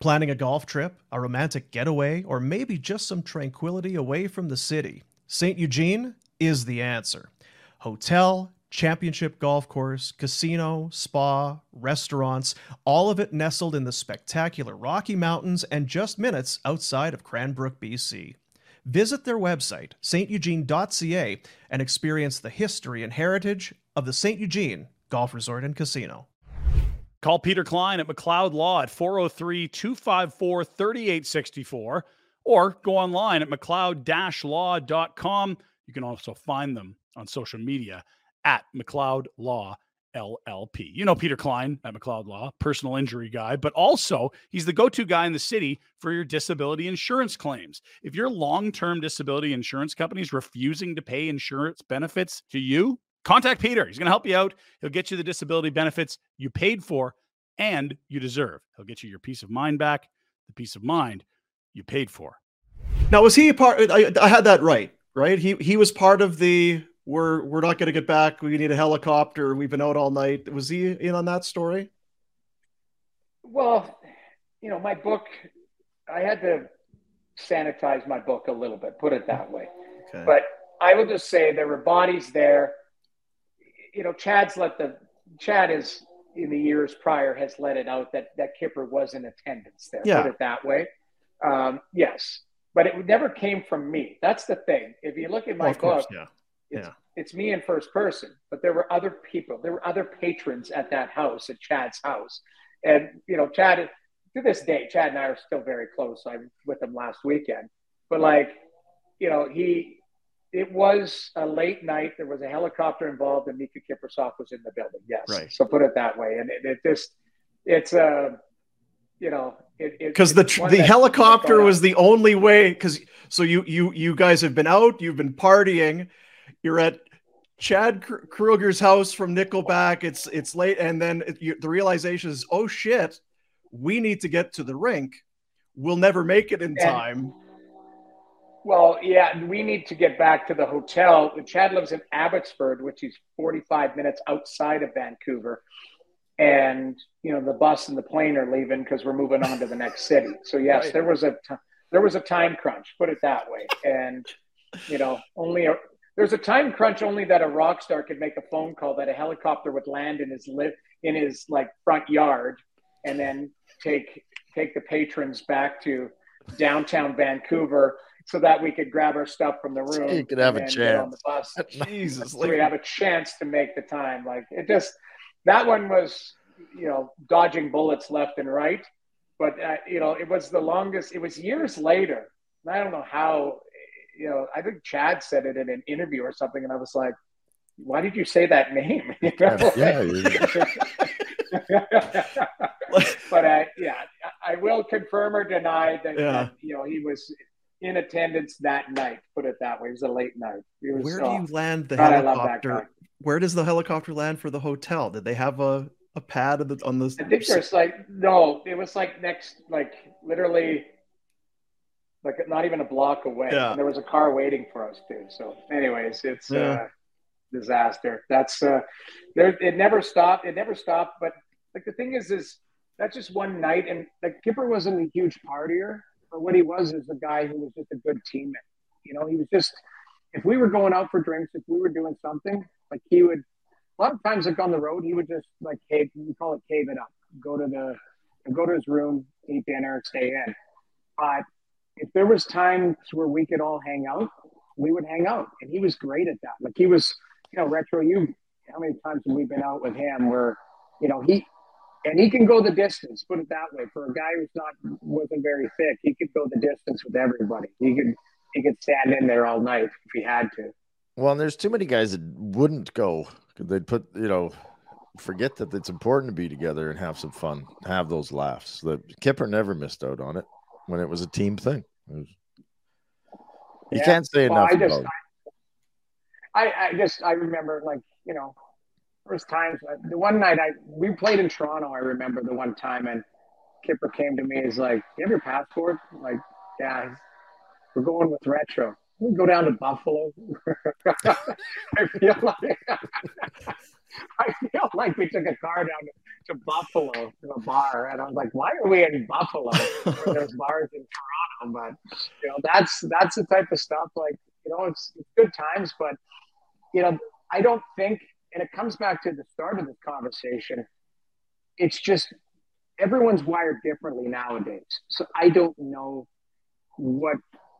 Planning a golf trip, a romantic getaway, or maybe just some tranquility away from the city, St. Eugene is the answer. Hotel, championship golf course, casino, spa, restaurants, all of it nestled in the spectacular Rocky Mountains and just minutes outside of Cranbrook, BC. Visit their website, steugene.ca, and experience the history and heritage of the St. Eugene Golf Resort and Casino. Call Peter Klein at McLeod Law at 403 254 3864 or go online at McLeod law.com. You can also find them on social media at McLeod Law LLP. You know Peter Klein at McLeod Law, personal injury guy, but also he's the go to guy in the city for your disability insurance claims. If your long term disability insurance company is refusing to pay insurance benefits to you, contact Peter. He's going to help you out. He'll get you the disability benefits you paid for and you deserve. He'll get you your peace of mind back, the peace of mind you paid for. Now, was he part? I, I had that right, right? He he was part of the. We're we're not going to get back. We need a helicopter. We've been out all night. Was he in on that story? Well, you know, my book, I had to sanitize my book a little bit, put it that way. Okay. But I will just say there were bodies there. You know, Chad's let the Chad is in the years prior has let it out that that Kipper was in attendance there. Yeah. Put it that way. Um, yes, but it never came from me. That's the thing. If you look at my Well, of course, book, yeah. It's, Yeah. it's me in first person, but there were other people. There were other patrons at that house, at Chad's house. And, you know, Chad, to this day, Chad and I are still very close. I was with him last weekend. But, like, you know, he, it was a late night. There was a helicopter involved, and Miikka Kiprusoff was in the building. Yes. Right. So put it that way. And it, it just, it's a, you know, it, it- because the tr- the helicopter was the only way because so you you you guys have been out you've been partying you're at chad Kr- Kroeger's house from nickelback it's it's late and then it, you, the realization is oh shit we need to get to the rink we'll never make it in And- time Well, yeah, and we need to get back to the hotel. Chad lives in Abbotsford, which is 45 minutes outside of Vancouver. And, you know, the bus and the plane are leaving because we're moving on to the next city. So, yes, Right. there was a t- there was a time crunch, put it that way. And, you know, only a, there's a time crunch only that a rock star could make a phone call that a helicopter would land in his live in his like front yard and then take take the patrons back to downtown Vancouver so that we could grab our stuff from the room. you could have and a then get on the chance. bus. jesus So we have a chance to make the time. Like it just that one was, you know, dodging bullets left and right. But uh, you know, it was the longest. It was years later. I don't know how. You know, I think Chad said it in an interview or something, and I was like, "Why did you say that name?" You know? Yeah, you- but uh, yeah, I will confirm or deny that, Yeah. that, you know he was in attendance that night. Put it that way. It was a late night. It was, where do oh, you land the God, I love that helicopter where does the helicopter land for the hotel did they have a a pad on the, on the I think there's like no, it was like next, like literally, like not even a block away. Yeah. And there was a car waiting for us too. So, anyways, it's Yeah. uh, disaster. That's uh, there. It never stopped. It never stopped. But like the thing is, is that's just one night, and like Kipper wasn't a huge partier, but what he was is a guy who was just a good teammate. You know, he was just if we were going out for drinks, if we were doing something, like he would a lot of times like on the road, he would just like cave we call it cave it up. Go to the go to his room, eat dinner, stay in. But if there was times where we could all hang out, we would hang out. And he was great at that. Like he was, you know, retro you how many times have we been out with him where, you know, he and he can go the distance, put it that way. For a guy who's not wasn't very thick, he could go the distance with everybody. He could he could stand in there all night if he had to. Well, and there's too many guys that wouldn't go. They'd put, you know, forget that it's important to be together and have some fun, have those laughs. The Kipper never missed out on it when it was a team thing. Was, you yeah. can't say well, enough. I just, I, I just, I remember like, you know, first times the one night I we played in Toronto. I remember the one time, and Kipper came to me. He's like, Do "You have your passport?" I'm like, yeah, we're going with retro. We go down to Buffalo. I feel like I feel like we took a car down to, to, Buffalo to a bar, and I was like, "Why are we in Buffalo? There's bars in Toronto." But you know, that's that's the type of stuff. Like you know, it's, it's good times, but you know, I don't think and it comes back to the start of this conversation. It's just everyone's wired differently nowadays. So I don't know what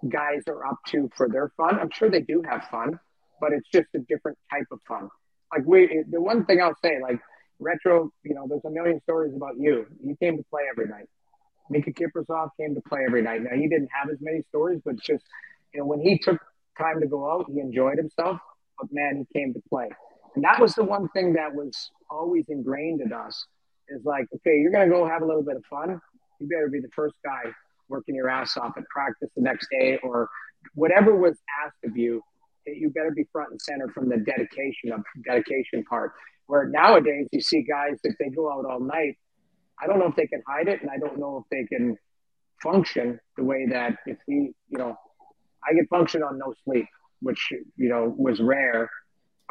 guys are up to for their fun. I'm sure they do have fun, but it's just a different type of fun. Like we, the one thing I'll say, like retro, you know, there's a million stories about you. You came to play every night. Miikka Kiprusoff came to play every night. Now he didn't have as many stories, but just you know, when he took time to go out, he enjoyed himself. But man, he came to play. And that was the one thing that was always ingrained in us is like, okay, you're to go have a little bit of fun. You better be the first guy working your ass off at practice the next day or whatever was asked of you. You better be front and center from the dedication of dedication part. Where nowadays you see guys if they go out all night, I don't know if they can hide it, and I don't know if they can function the way that if we, you know, I could function on no sleep, which you know was rare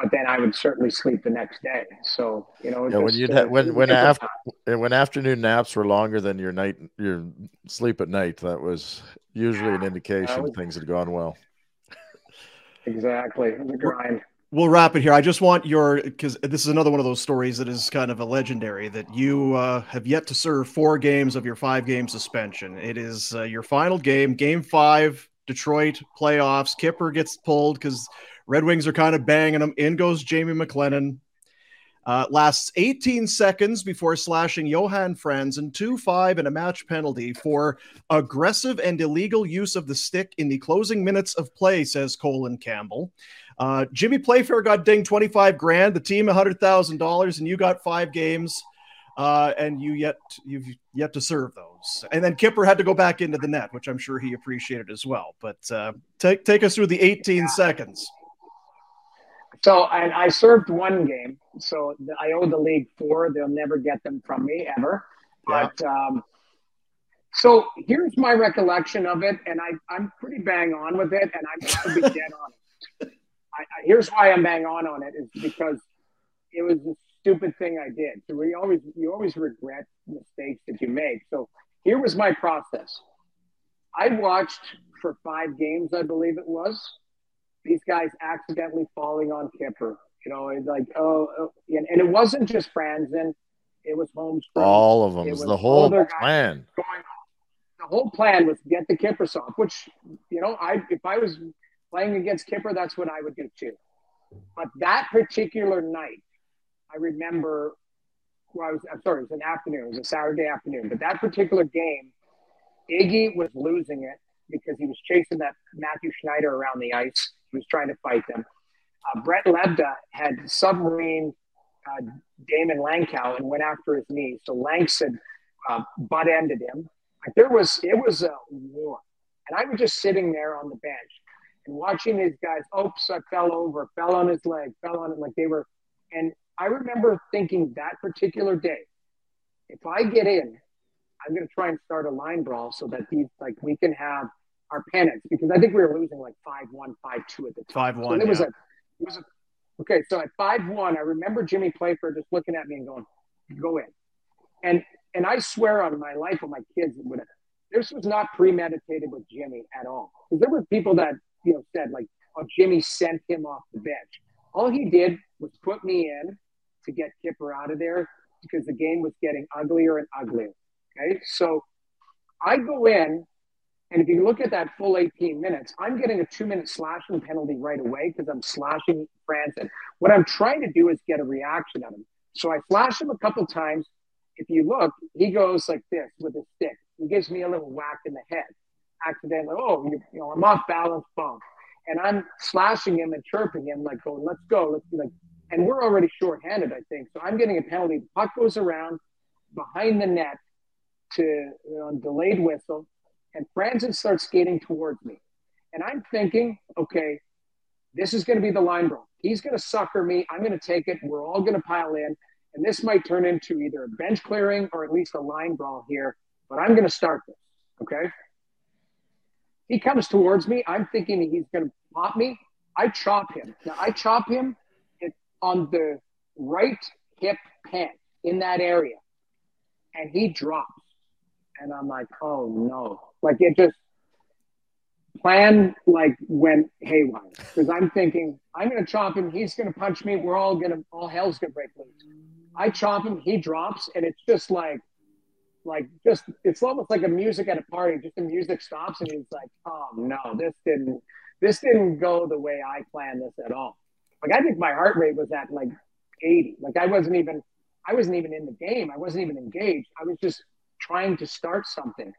but then I would certainly sleep the next day. So you know, yeah, when you uh, when when after when afternoon naps were longer than your night your sleep at night, that was usually yeah, an indication was, things had gone well. Exactly, the grind. We'll wrap it here. I just want your because this is another one of those stories that is kind of a legendary that you uh, have yet to serve four games of your five game suspension. It is uh, your final game, game five, Detroit playoffs. Kipper gets pulled because Red Wings are kind of banging him. In goes Jamie McLennan. Uh, lasts 18 seconds before slashing Johan Franzen 2 5 and a match penalty for aggressive and illegal use of the stick in the closing minutes of play, says Colin Campbell. Uh, Jimmy Playfair got dinged 25 grand, the team $100,000, and you got five games. Uh, and you yet you've yet to serve those. And then Kipper had to go back into the net, which I'm sure he appreciated as well. But uh, take take us through the 18 yeah. seconds. So, and I served one game, so I owe the league four. They'll never get them from me ever. Yeah. But um, so here's my recollection of it, and I, I'm pretty bang on with it, and I'm going to be dead on it. I, I, here's why I'm bang on on it is because it was a stupid thing I did. So we always you always regret mistakes that you make. So here was my process. I watched for five games, I believe it was these guys accidentally falling on Kipper. You know, it's like, oh, oh and, and, it wasn't just Franzen, it was Holmes. All of them. It was the whole plan. Going. The whole plan was get the Kiprusoff, which, you know, I if I was playing against Kipper, that's what I would do too. But that particular night, I remember well, I was, I'm sorry, it was an afternoon, it was a Saturday afternoon, but that particular game, Iggy was losing it because he was chasing that Mathieu Schneider around the ice was trying to fight them. Uh, Brett Lebda had submarine uh, Daymond Langkow and went after his knee. So Lanks had uh, butt ended him. Like there was, it was a war. And I was just sitting there on the bench and watching these guys. Oops, I fell over, fell on his leg, fell on it like they were. And I remember thinking that particular day, if I get in, I'm going to try and start a line brawl so that these like we can have our panics because I think we were losing like five one, five two at the time. Five one. So it was a, it was a, okay. So at five one, I remember Jimmy Playfair just looking at me and going, "Go in," and and I swear on my life, on my kids, would this was not premeditated with Jimmy at all. Because there were people that you know said like, "Oh, Jimmy sent him off the bench." All he did was put me in to get Kipper out of there because the game was getting uglier and uglier. Okay, so I go in, and if you look at that full 18 minutes, I'm getting a two-minute slashing penalty right away because I'm slashing Franzen. What I'm trying to do is get a reaction out of him. So I flash him a couple times. If you look, he goes like this with his stick. He gives me a little whack in the head. Accidentally, oh, you, you know, I'm off balance, bump. And I'm slashing him and chirping him, like going, let's go. Let's like, and we're already shorthanded, I think. So I'm getting a penalty. The puck goes around behind the net to you know, delayed whistle, and Franzen starts skating towards me. And I'm thinking, okay, this is going to be the line brawl. He's going to sucker me. I'm going to take it. We're all going to pile in. And this might turn into either a bench clearing or at least a line brawl here. But I'm going to start this. Okay. He comes towards me. I'm thinking he's going to pop me. I chop him. Now, I chop him on the right hip pant in that area. And he drops. And I'm like, oh no. Like it just plan like went haywire. Because I'm thinking, I'm gonna chop him, he's gonna punch me, we're all gonna all hell's gonna break loose. I chop him, he drops, and it's just like like just it's almost like a music at a party, just the music stops and he's like, Oh no, this didn't this didn't go the way I planned this at all. Like I think my heart rate was at like 80. Like I wasn't even I wasn't even in the game. I wasn't even engaged. I was just trying to start something.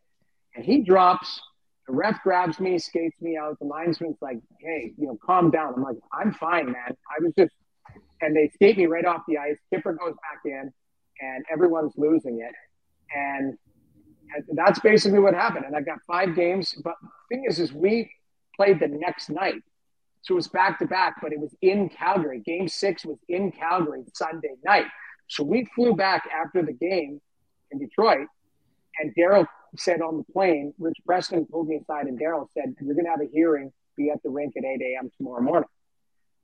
And he drops, the ref grabs me, skates me out. The linesman's like, hey, you know, calm down. I'm like, I'm fine, man. I was just, and they skate me right off the ice. Kipper goes back in, and everyone's losing it. And that's basically what happened. And I got five games. But the thing is, is we played the next night. So it was back to back, but it was in Calgary. Game six was in Calgary Sunday night. So we flew back after the game in Detroit, and Daryl said on the plane, Rich Preston pulled me aside, and Daryl said, You're going to have a hearing, be at the rink at 8 a.m. tomorrow morning.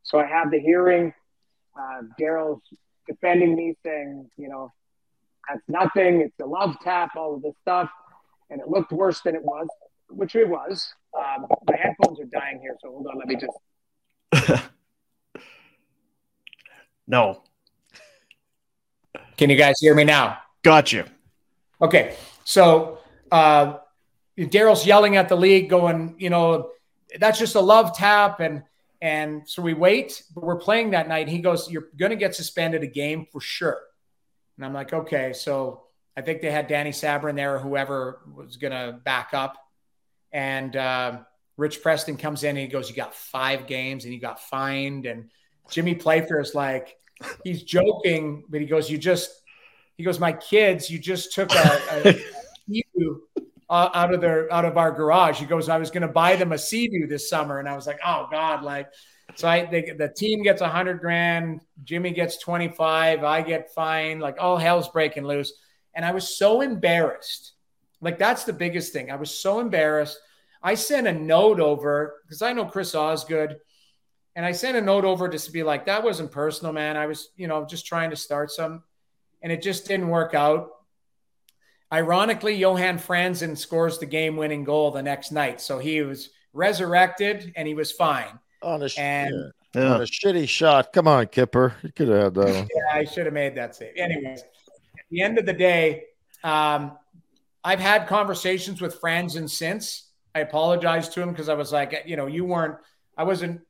So I have the hearing. Uh, Daryl's defending me, saying, You know, that's nothing. It's a love tap, all of this stuff. And it looked worse than it was, which it was. Um, my headphones are dying here, so hold on. Let me just no. Can you guys hear me now? Got you. Okay. So uh, Daryl's yelling at the league, going, you know, that's just a love tap. And and so we wait, but we're playing that night. He goes, You're gonna get suspended a game for sure. And I'm like, okay. So I think they had Danny Sabourin there or whoever was gonna back up. And uh, Rich Preston comes in and he goes, You got five games and you got fined. And Jimmy Playfair is like, he's joking, but he goes, You just, he goes, My kids, you just took a, a uh, out of their out of our garage. He goes, I was going to buy them a Sea-Doo this summer, and I was like, oh god, like. So I they, the team gets a hundred grand, Jimmy gets twenty five, I get fined, like all hell's breaking loose, and I was so embarrassed. Like that's the biggest thing. I was so embarrassed. I sent a note over because I know Chris Osgood, and I sent a note over just to be like, that wasn't personal, man. I was, you know, just trying to start some, and it just didn't work out. Ironically, Johan Franzen scores the game-winning goal the next night, so he was resurrected and he was fine. On a, and, yeah. Yeah. on a shitty shot. Come on, Kipper. You could have had that one. Yeah, I should have made that save. Anyways, at the end of the day, um, I've had conversations with Franzen since. I apologized to him because I was like, you know, you weren't, I wasn't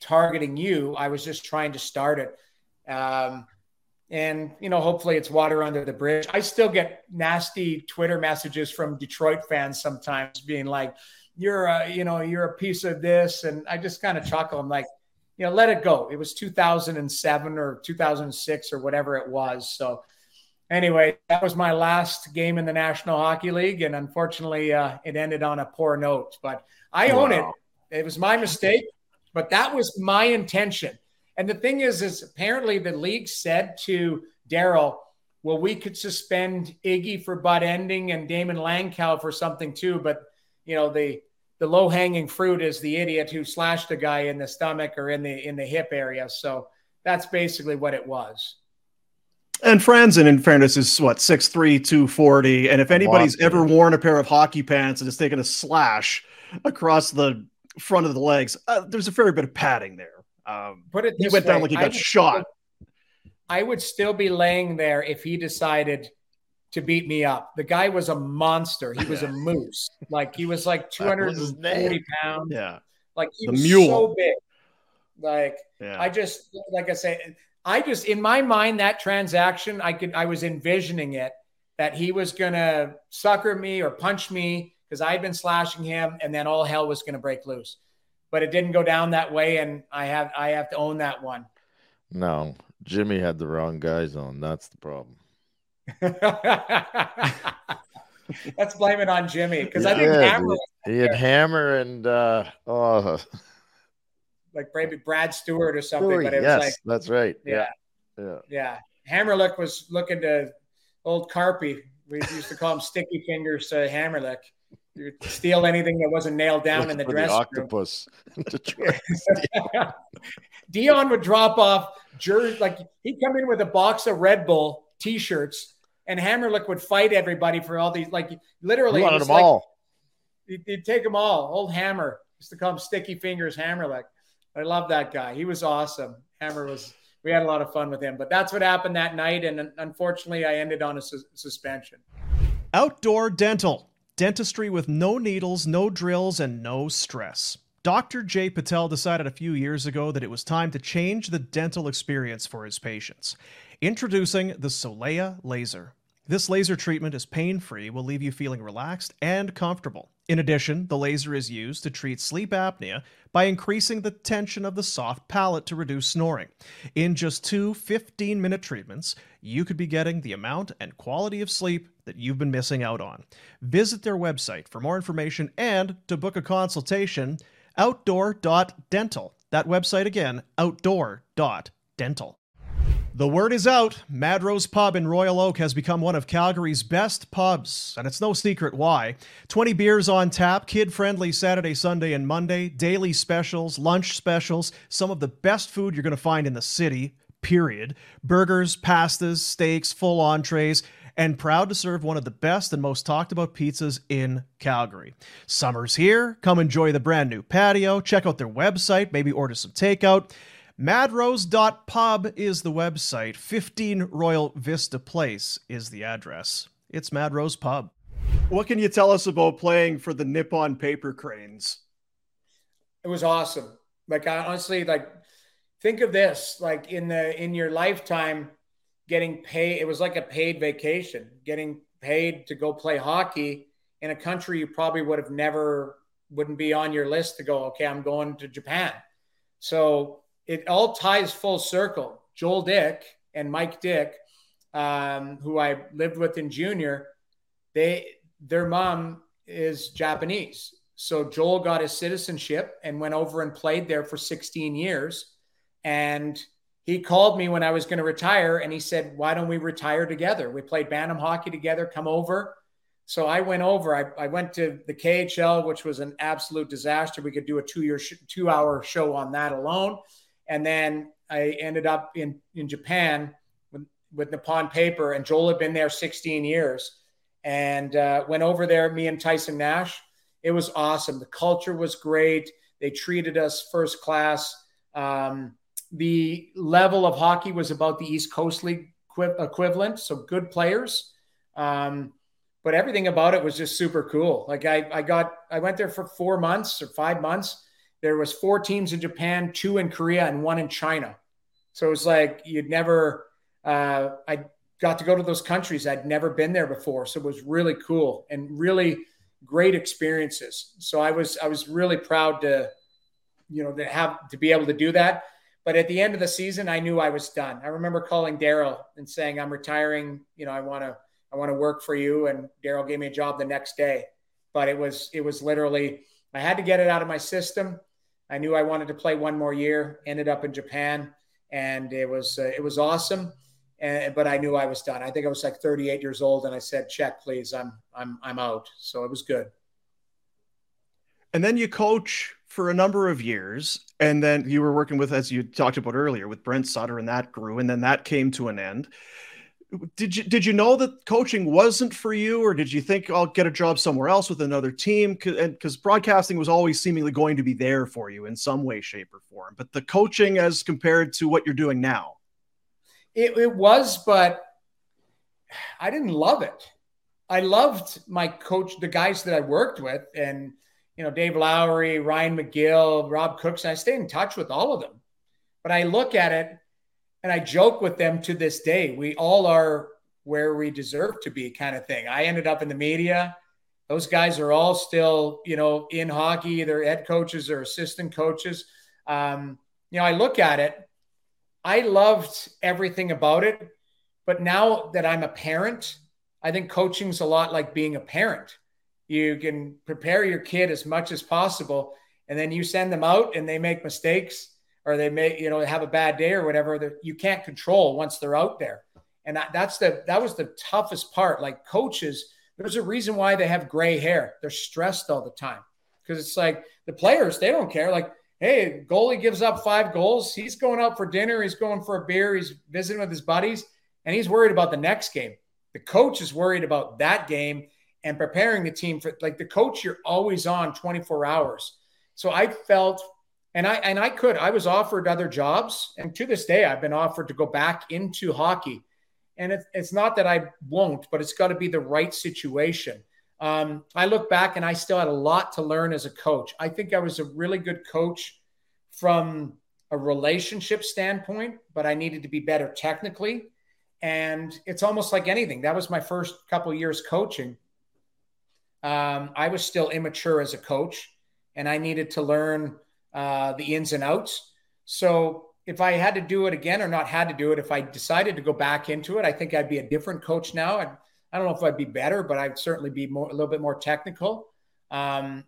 targeting you. I was just trying to start it. Um, and you know hopefully it's water under the bridge. I still get nasty twitter messages from detroit fans sometimes being like you're a you know you're a piece of this. And i just kind of chuckle. I'm like you know let it go. It was 2007 or 2006 or whatever it was. So anyway that was my last game in the national hockey league and unfortunately uh, it ended on a poor note. But i own it. It was my mistake but that was my intention and the thing is, is apparently the league said to Daryl, well, we could suspend Iggy for butt ending and Daymond Langkow for something too. But you know, the the low hanging fruit is the idiot who slashed a guy in the stomach or in the in the hip area. So that's basically what it was. And Franzen, in fairness, is what, 6'3, 240. And if anybody's ever worn a pair of hockey pants and has taken a slash across the front of the legs. Uh, there's a fair bit of padding there. Um, Put it he went down like he I got would shot. still- I would still be laying there if he decided to beat me up. The guy was a monster. He was a moose. Like he was like That was his 240 pounds. Yeah. Like he The was mule. so big. Like Yeah. I just like I say, I just in my mind that transaction, I could I was envisioning it that he was gonna sucker me or punch me because I'd been slashing him, and then all hell was gonna break loose. But it didn't go down that way, and I have I have to own that one. No, Jimmy had the wrong guys on. That's the problem. Let's blame it on Jimmy because I think Hammer, he had Hammer and uh oh, like maybe Brad Stewart or something, Stewart, but it was yes, like that's right. yeah. Yeah, yeah. Yeah, Hamrlik was looking to old Carpy. We used to call him Sticky Fingers to Hamrlik. You would steal anything that wasn't nailed down in the For dressing room. octopus. to try- Dion would drop off jersey, like he'd come in with a box of Red Bull T-shirts, and Hamrlik would fight everybody for all these. Like literally, He wanted them like- all. He'd, he'd take them all. Old Hammer used to call him Sticky Fingers Hamrlik. I love that guy. He was awesome. Hammer was. We had a lot of fun with him, but that's what happened that night, and unfortunately, I ended on a sus- suspension. Outdoor Dental. Dentistry with no needles, no drills, and no stress. Dr. Jay Patel decided a few years ago that it was time to change the dental experience for his patients. Introducing the Solea Laser. This laser treatment is pain free, will leave you feeling relaxed and comfortable. In addition, the laser is used to treat sleep apnea by increasing the tension of the soft palate to reduce snoring. In just two 15 minute treatments, you could be getting the amount and quality of sleep that you've been missing out on. Visit their website for more information and to book a consultation outdoor.dental. That website again, outdoor.dental. The word is out. Mad Rose Pub in Royal Oak has become one of Calgary's best pubs, and it's no secret why. 20 beers on tap, kid friendly Saturday, Sunday, and Monday, daily specials, lunch specials, some of the best food you're going to find in the city, period. Burgers, pastas, steaks, full entrees, and proud to serve one of the best and most talked about pizzas in Calgary. Summer's here. Come enjoy the brand new patio. Check out their website, maybe order some takeout. Madrose.pub is the website. 15 Royal Vista Place is the address. It's Mad Rose Pub. What can you tell us about playing for the Nippon Paper Cranes? It was awesome. Like I honestly like think of this like in the in your lifetime getting paid it was like a paid vacation getting paid to go play hockey in a country you probably would have never wouldn't be on your list to go okay I'm going to Japan. So it all ties full circle. Joel Dyck and Mike Dyck um, who I lived with in junior they their mom is Japanese. So Joel got his citizenship and went over and played there for 16 years. And he called me when I was going to retire and he said, Why don't we retire together? We played Bantam hockey together, come over. So I went over. I, I went to the KHL, which was an absolute disaster. We could do a two year, sh- two hour show on that alone. And then I ended up in, in Japan with, with Nippon Paper, and Joel had been there 16 years and uh, went over there, me and Tyson Nash. It was awesome. The culture was great. They treated us first class. Um, the level of hockey was about the East Coast League equi- equivalent, so good players. Um, but everything about it was just super cool. Like I, I got, I went there for four months or five months. There was four teams in Japan, two in Korea, and one in China. So it was like you'd never. Uh, I got to go to those countries. I'd never been there before, so it was really cool and really great experiences. So I was I was really proud to, you know, to have to be able to do that. But at the end of the season, I knew I was done. I remember calling Daryl and saying, "I'm retiring. You know, I want to I want to work for you." And Daryl gave me a job the next day. But it was it was literally I had to get it out of my system. I knew I wanted to play one more year. Ended up in Japan, and it was uh, it was awesome. And, but I knew I was done. I think I was like 38 years old, and I said, "Check, please. I'm I'm I'm out." So it was good. And then you coach for a number of years, and then you were working with, as you talked about earlier, with Brent Sutter, and that grew, and then that came to an end. Did you did you know that coaching wasn't for you, or did you think I'll get a job somewhere else with another team? Because broadcasting was always seemingly going to be there for you in some way, shape, or form. But the coaching, as compared to what you're doing now, it, it was, but I didn't love it. I loved my coach, the guys that I worked with, and you know Dave Lowry, Ryan McGill, Rob Cooks. I stay in touch with all of them, but I look at it and I joke with them to this day. We all are where we deserve to be, kind of thing. I ended up in the media. Those guys are all still, you know, in hockey, either head coaches or assistant coaches. Um, you know, I look at it. I loved everything about it, but now that I'm a parent, I think coaching's a lot like being a parent. You can prepare your kid as much as possible, and then you send them out and they make mistakes or they may you know have a bad day or whatever that you can't control once they're out there. And that, that's the that was the toughest part. Like coaches there's a reason why they have gray hair. They're stressed all the time. Because it's like the players they don't care. Like hey goalie gives up five goals. He's going out for dinner. He's going for a beer. He's visiting with his buddies and he's worried about the next game. The coach is worried about that game and preparing the team for like the coach you're always on 24 hours. So i felt and I and I could. I was offered other jobs, and to this day, I've been offered to go back into hockey. And it's it's not that I won't, but it's got to be the right situation. Um, I look back and I still had a lot to learn as a coach. I think I was a really good coach from a relationship standpoint, but I needed to be better technically. And it's almost like anything. That was my first couple years coaching. Um, I was still immature as a coach, and I needed to learn uh, the ins and outs. So if I had to do it again or not had to do it, if I decided to go back into it, I think I'd be a different coach now. And I don't know if I'd be better, but I'd certainly be more a little bit more technical. Um,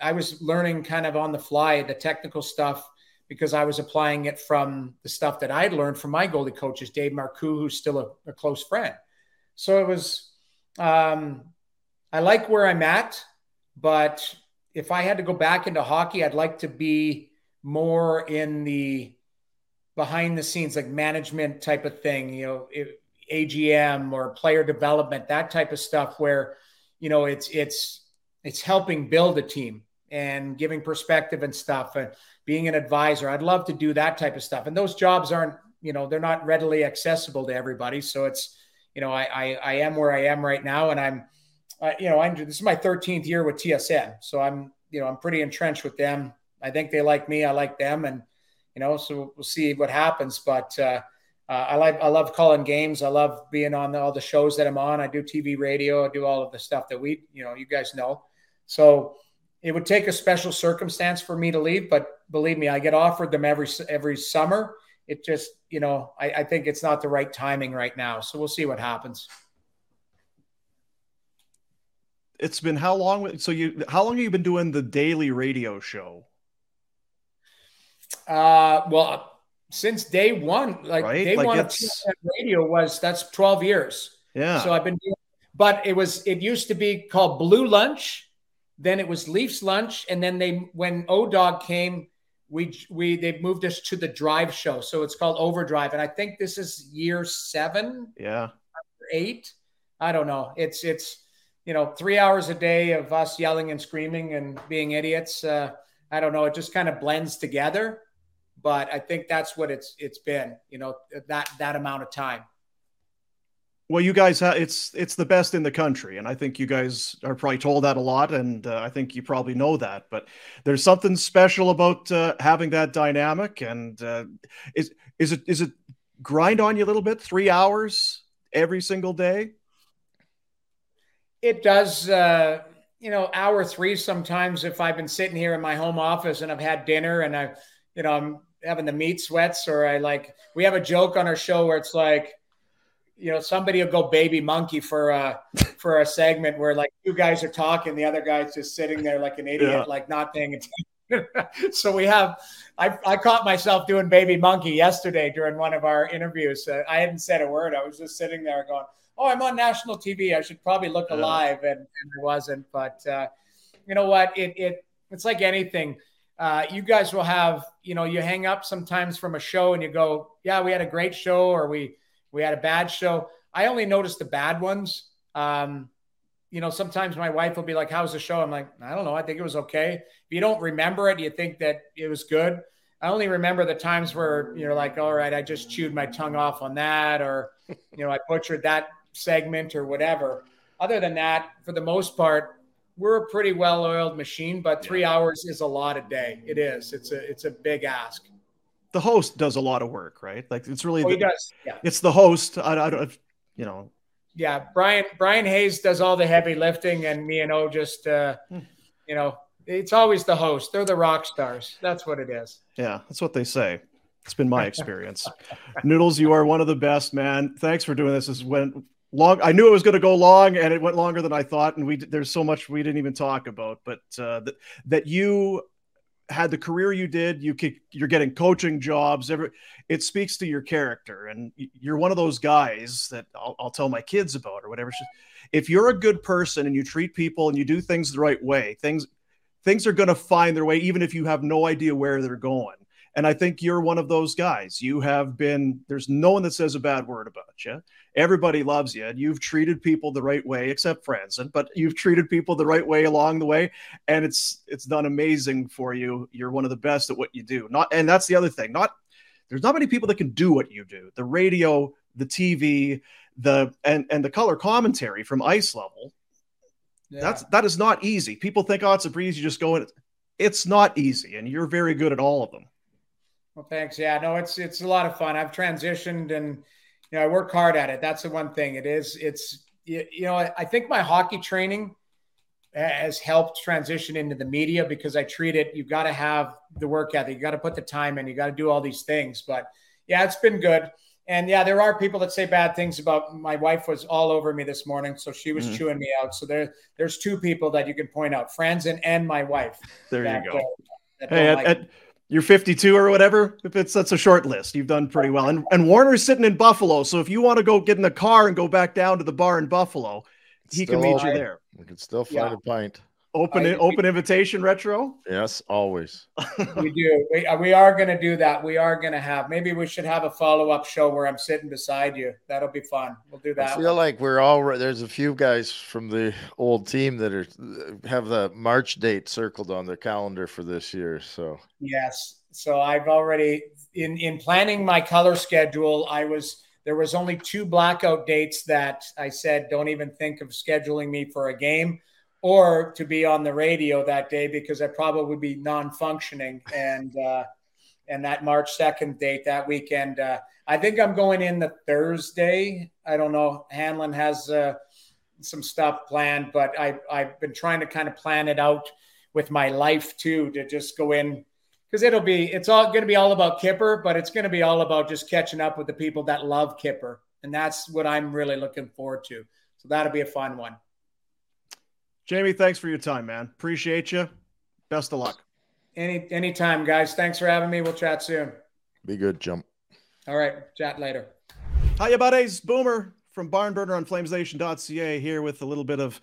I was learning kind of on the fly the technical stuff because I was applying it from the stuff that I'd learned from my goalie coaches, Dave Marcoux, who's still a, a close friend. So it was, um, I like where I'm at, but if I had to go back into hockey, I'd like to be more in the behind the scenes, like management type of thing, you know, AGM or player development, that type of stuff where, you know, it's, it's, it's helping build a team and giving perspective and stuff and being an advisor. I'd love to do that type of stuff. And those jobs aren't, you know, they're not readily accessible to everybody. So it's, you know, I, I, I am where I am right now and I'm, you know, I'm, this is my 13th year with TSN, so I'm, you know, I'm pretty entrenched with them. I think they like me. I like them, and you know, so we'll see what happens. But uh, uh, I like, I love calling games. I love being on the, all the shows that I'm on. I do TV, radio. I do all of the stuff that we, you know, you guys know. So it would take a special circumstance for me to leave, but believe me, I get offered them every every summer. It just, you know, I, I think it's not the right timing right now. So we'll see what happens it's been how long? So you, how long have you been doing the daily radio show? Uh, well, since day one, like right? day like one of radio was that's 12 years. Yeah. So I've been doing, but it was, it used to be called Blue Lunch. Then it was Leafs Lunch. And then they, when O Dog came, we, we, they moved us to the drive show. So it's called Overdrive. And I think this is year seven. Yeah. Eight. I don't know. It's, it's, you know, three hours a day of us yelling and screaming and being idiots. Uh, I don't know. It just kind of blends together, but I think that's what it's it's been. You know, that that amount of time. Well, you guys, uh, it's it's the best in the country, and I think you guys are probably told that a lot, and uh, I think you probably know that. But there's something special about uh, having that dynamic, and uh, is is it is it grind on you a little bit? Three hours every single day it does uh, you know hour three sometimes if i've been sitting here in my home office and i've had dinner and i you know i'm having the meat sweats or i like we have a joke on our show where it's like you know somebody will go baby monkey for a for a segment where like two guys are talking the other guy's just sitting there like an idiot yeah. like not paying attention. So we have I, I caught myself doing baby monkey yesterday during one of our interviews. Uh, i hadn't said a word. I was just sitting there going oh, I'm on national TV. I should probably look alive, and, and I wasn't. But uh, you know what? It it it's like anything. Uh, you guys will have, you know, you hang up sometimes from a show and you go, yeah, we had a great show or we we had a bad show. I only notice the bad ones. Um, you know, sometimes my wife will be like, "How's the show?" I'm like, "I don't know. I think it was okay." If you don't remember it, you think that it was good. I only remember the times where you're like, "All right, I just chewed my tongue off on that," or you know, I butchered that segment or whatever. Other than that, for the most part, we're a pretty well-oiled machine. But three yeah. hours is a lot a day. It is. It's a it's a big ask. The host does a lot of work, right? Like it's really oh, the, he does. Yeah. It's the host. I, I don't, you know, yeah, Bryan Bryan Hayes does all the heavy lifting, and me and O just, uh, hmm. you know, it's always the host. They're the rock stars. That's what it is. Yeah, that's what they say. It's been my experience. Noodles, you are one of the best, man. Thanks for doing this. This went long. I knew it was going to go long, and it went longer than I thought. And we there's so much we didn't even talk about, but uh, that that you had the career you did, you could, you're getting coaching jobs. Every it speaks to your character, and you're one of those guys that I'll, I'll tell my kids about or whatever. If you're a good person and you treat people and you do things the right way, things things are going to find their way, even if you have no idea where they're going. And I think you're one of those guys. You have been, there's no one that says a bad word about you. Everybody loves you. And you've treated people the right way, except Franzen, but you've treated people the right way along the way. And it's it's done amazing for you. You're one of the best at what you do. Not and that's the other thing. Not there's not many people that can do what you do. The radio, the TV, the and and the color commentary from ice level. Yeah. That's that is not easy. People think, oh, it's a breeze. You just go in. It's not easy, and you're very good at all of them. Well, thanks. Yeah, no, it's it's a lot of fun. I've transitioned and you know I work hard at it. That's the one thing. It is. It's you, you know I think my hockey training has helped transition into the media because I treat it. You've got to have the work ethic. You got to put the time in. You got to do all these things. But yeah, it's been good. And yeah, there are people that say bad things about my wife was all over me this morning, so she was mm-hmm. chewing me out. So there, there's two people that you can point out, Franzen and my wife. There that, you go. Uh, hey, at, like at, you're 52 or whatever. If it's that's a short list, you've done pretty well. And and Warrener's sitting in Buffalo, so if you want to go get in the car and go back down to the bar in Buffalo, he can meet you there. We can still find yeah. a pint. Open I, open invitation retro. Yes, always. we do. We, uh, we are going to do that. We are going to have. Maybe we should have a follow up show where I'm sitting beside you. That'll be fun. We'll do that. I feel one. like we're all. There's a few guys from the old team that are have the March date circled on their calendar for this year. So yes. So I've already in in planning my color schedule. I was there was only two blackout dates that I said don't even think of scheduling me for a game or to be on the radio that day because I probably would be non-functioning. And uh, and that March second date that weekend, uh, I think I'm going in the Thursday. I don't know. Hanlon has uh, some stuff planned, but I I've been trying to kind of plan it out with my life too to just go in because it'll be it's all going to be all about Kipper, but it's going to be all about just catching up with the people that love Kipper, and that's what I'm really looking forward to. So that'll be a fun one. Jamie, thanks for your time, man. Appreciate you. Best of luck. Any anytime, guys. Thanks for having me. We'll chat soon. Be good, jump. All right, chat later. Hiya, buddies. Boomer from Barnburner on FlamesNation.ca here with a little bit of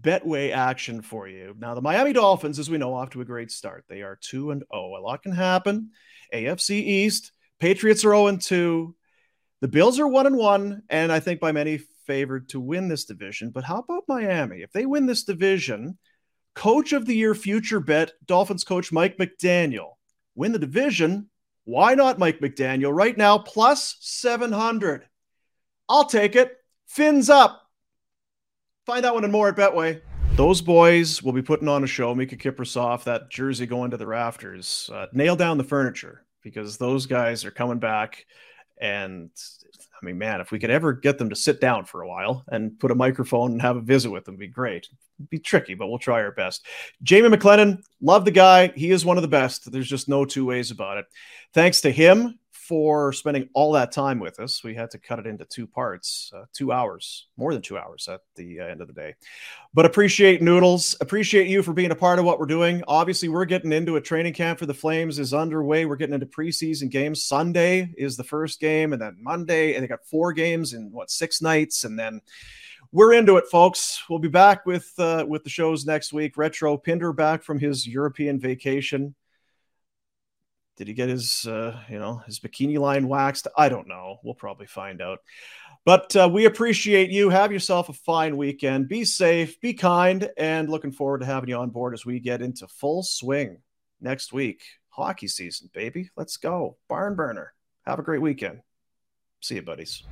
Betway action for you. Now, the Miami Dolphins, as we know, off to a great start. They are 2 and 0. A lot can happen. AFC East, Patriots are 0 and 2. The Bills are 1 and 1, and I think by many favored to win this division. But how about Miami? If they win this division, coach of the year future bet, Dolphins coach Mike McDaniel. Win the division. Why not Mike McDaniel? Right now, plus 700. I'll take it. Fins up. Find that one and more at Betway. Those boys will be putting on a show. Miikka Kiprusoff, that jersey going to the rafters. Uh, nail down the furniture because those guys are coming back and I mean, man, if we could ever get them to sit down for a while and put a microphone and have a visit with them, be great. It'd be tricky, but we'll try our best. Jamie McLennan, love the guy. He is one of the best. There's just no two ways about it. Thanks to him for spending all that time with us. We had to cut it into two parts, uh, two hours, more than two hours at the uh, end of the day. But appreciate Noodles. Appreciate you for being a part of what we're doing. Obviously, we're getting into a training camp for the Flames is underway. We're getting into preseason games. Sunday is the first game, and then Monday, and they got four games in what six nights, and then we're into it, folks. We'll be back with uh, with the shows next week. Retro Pinder back from his European vacation Did he get his, uh, you know, his bikini line waxed? I don't know. We'll probably find out. But uh, we appreciate you. Have yourself a fine weekend. Be safe, be kind, and looking forward to having you on board as we get into full swing next week. Hockey season, baby. Let's go. Barn burner. Have a great weekend. See you, buddies.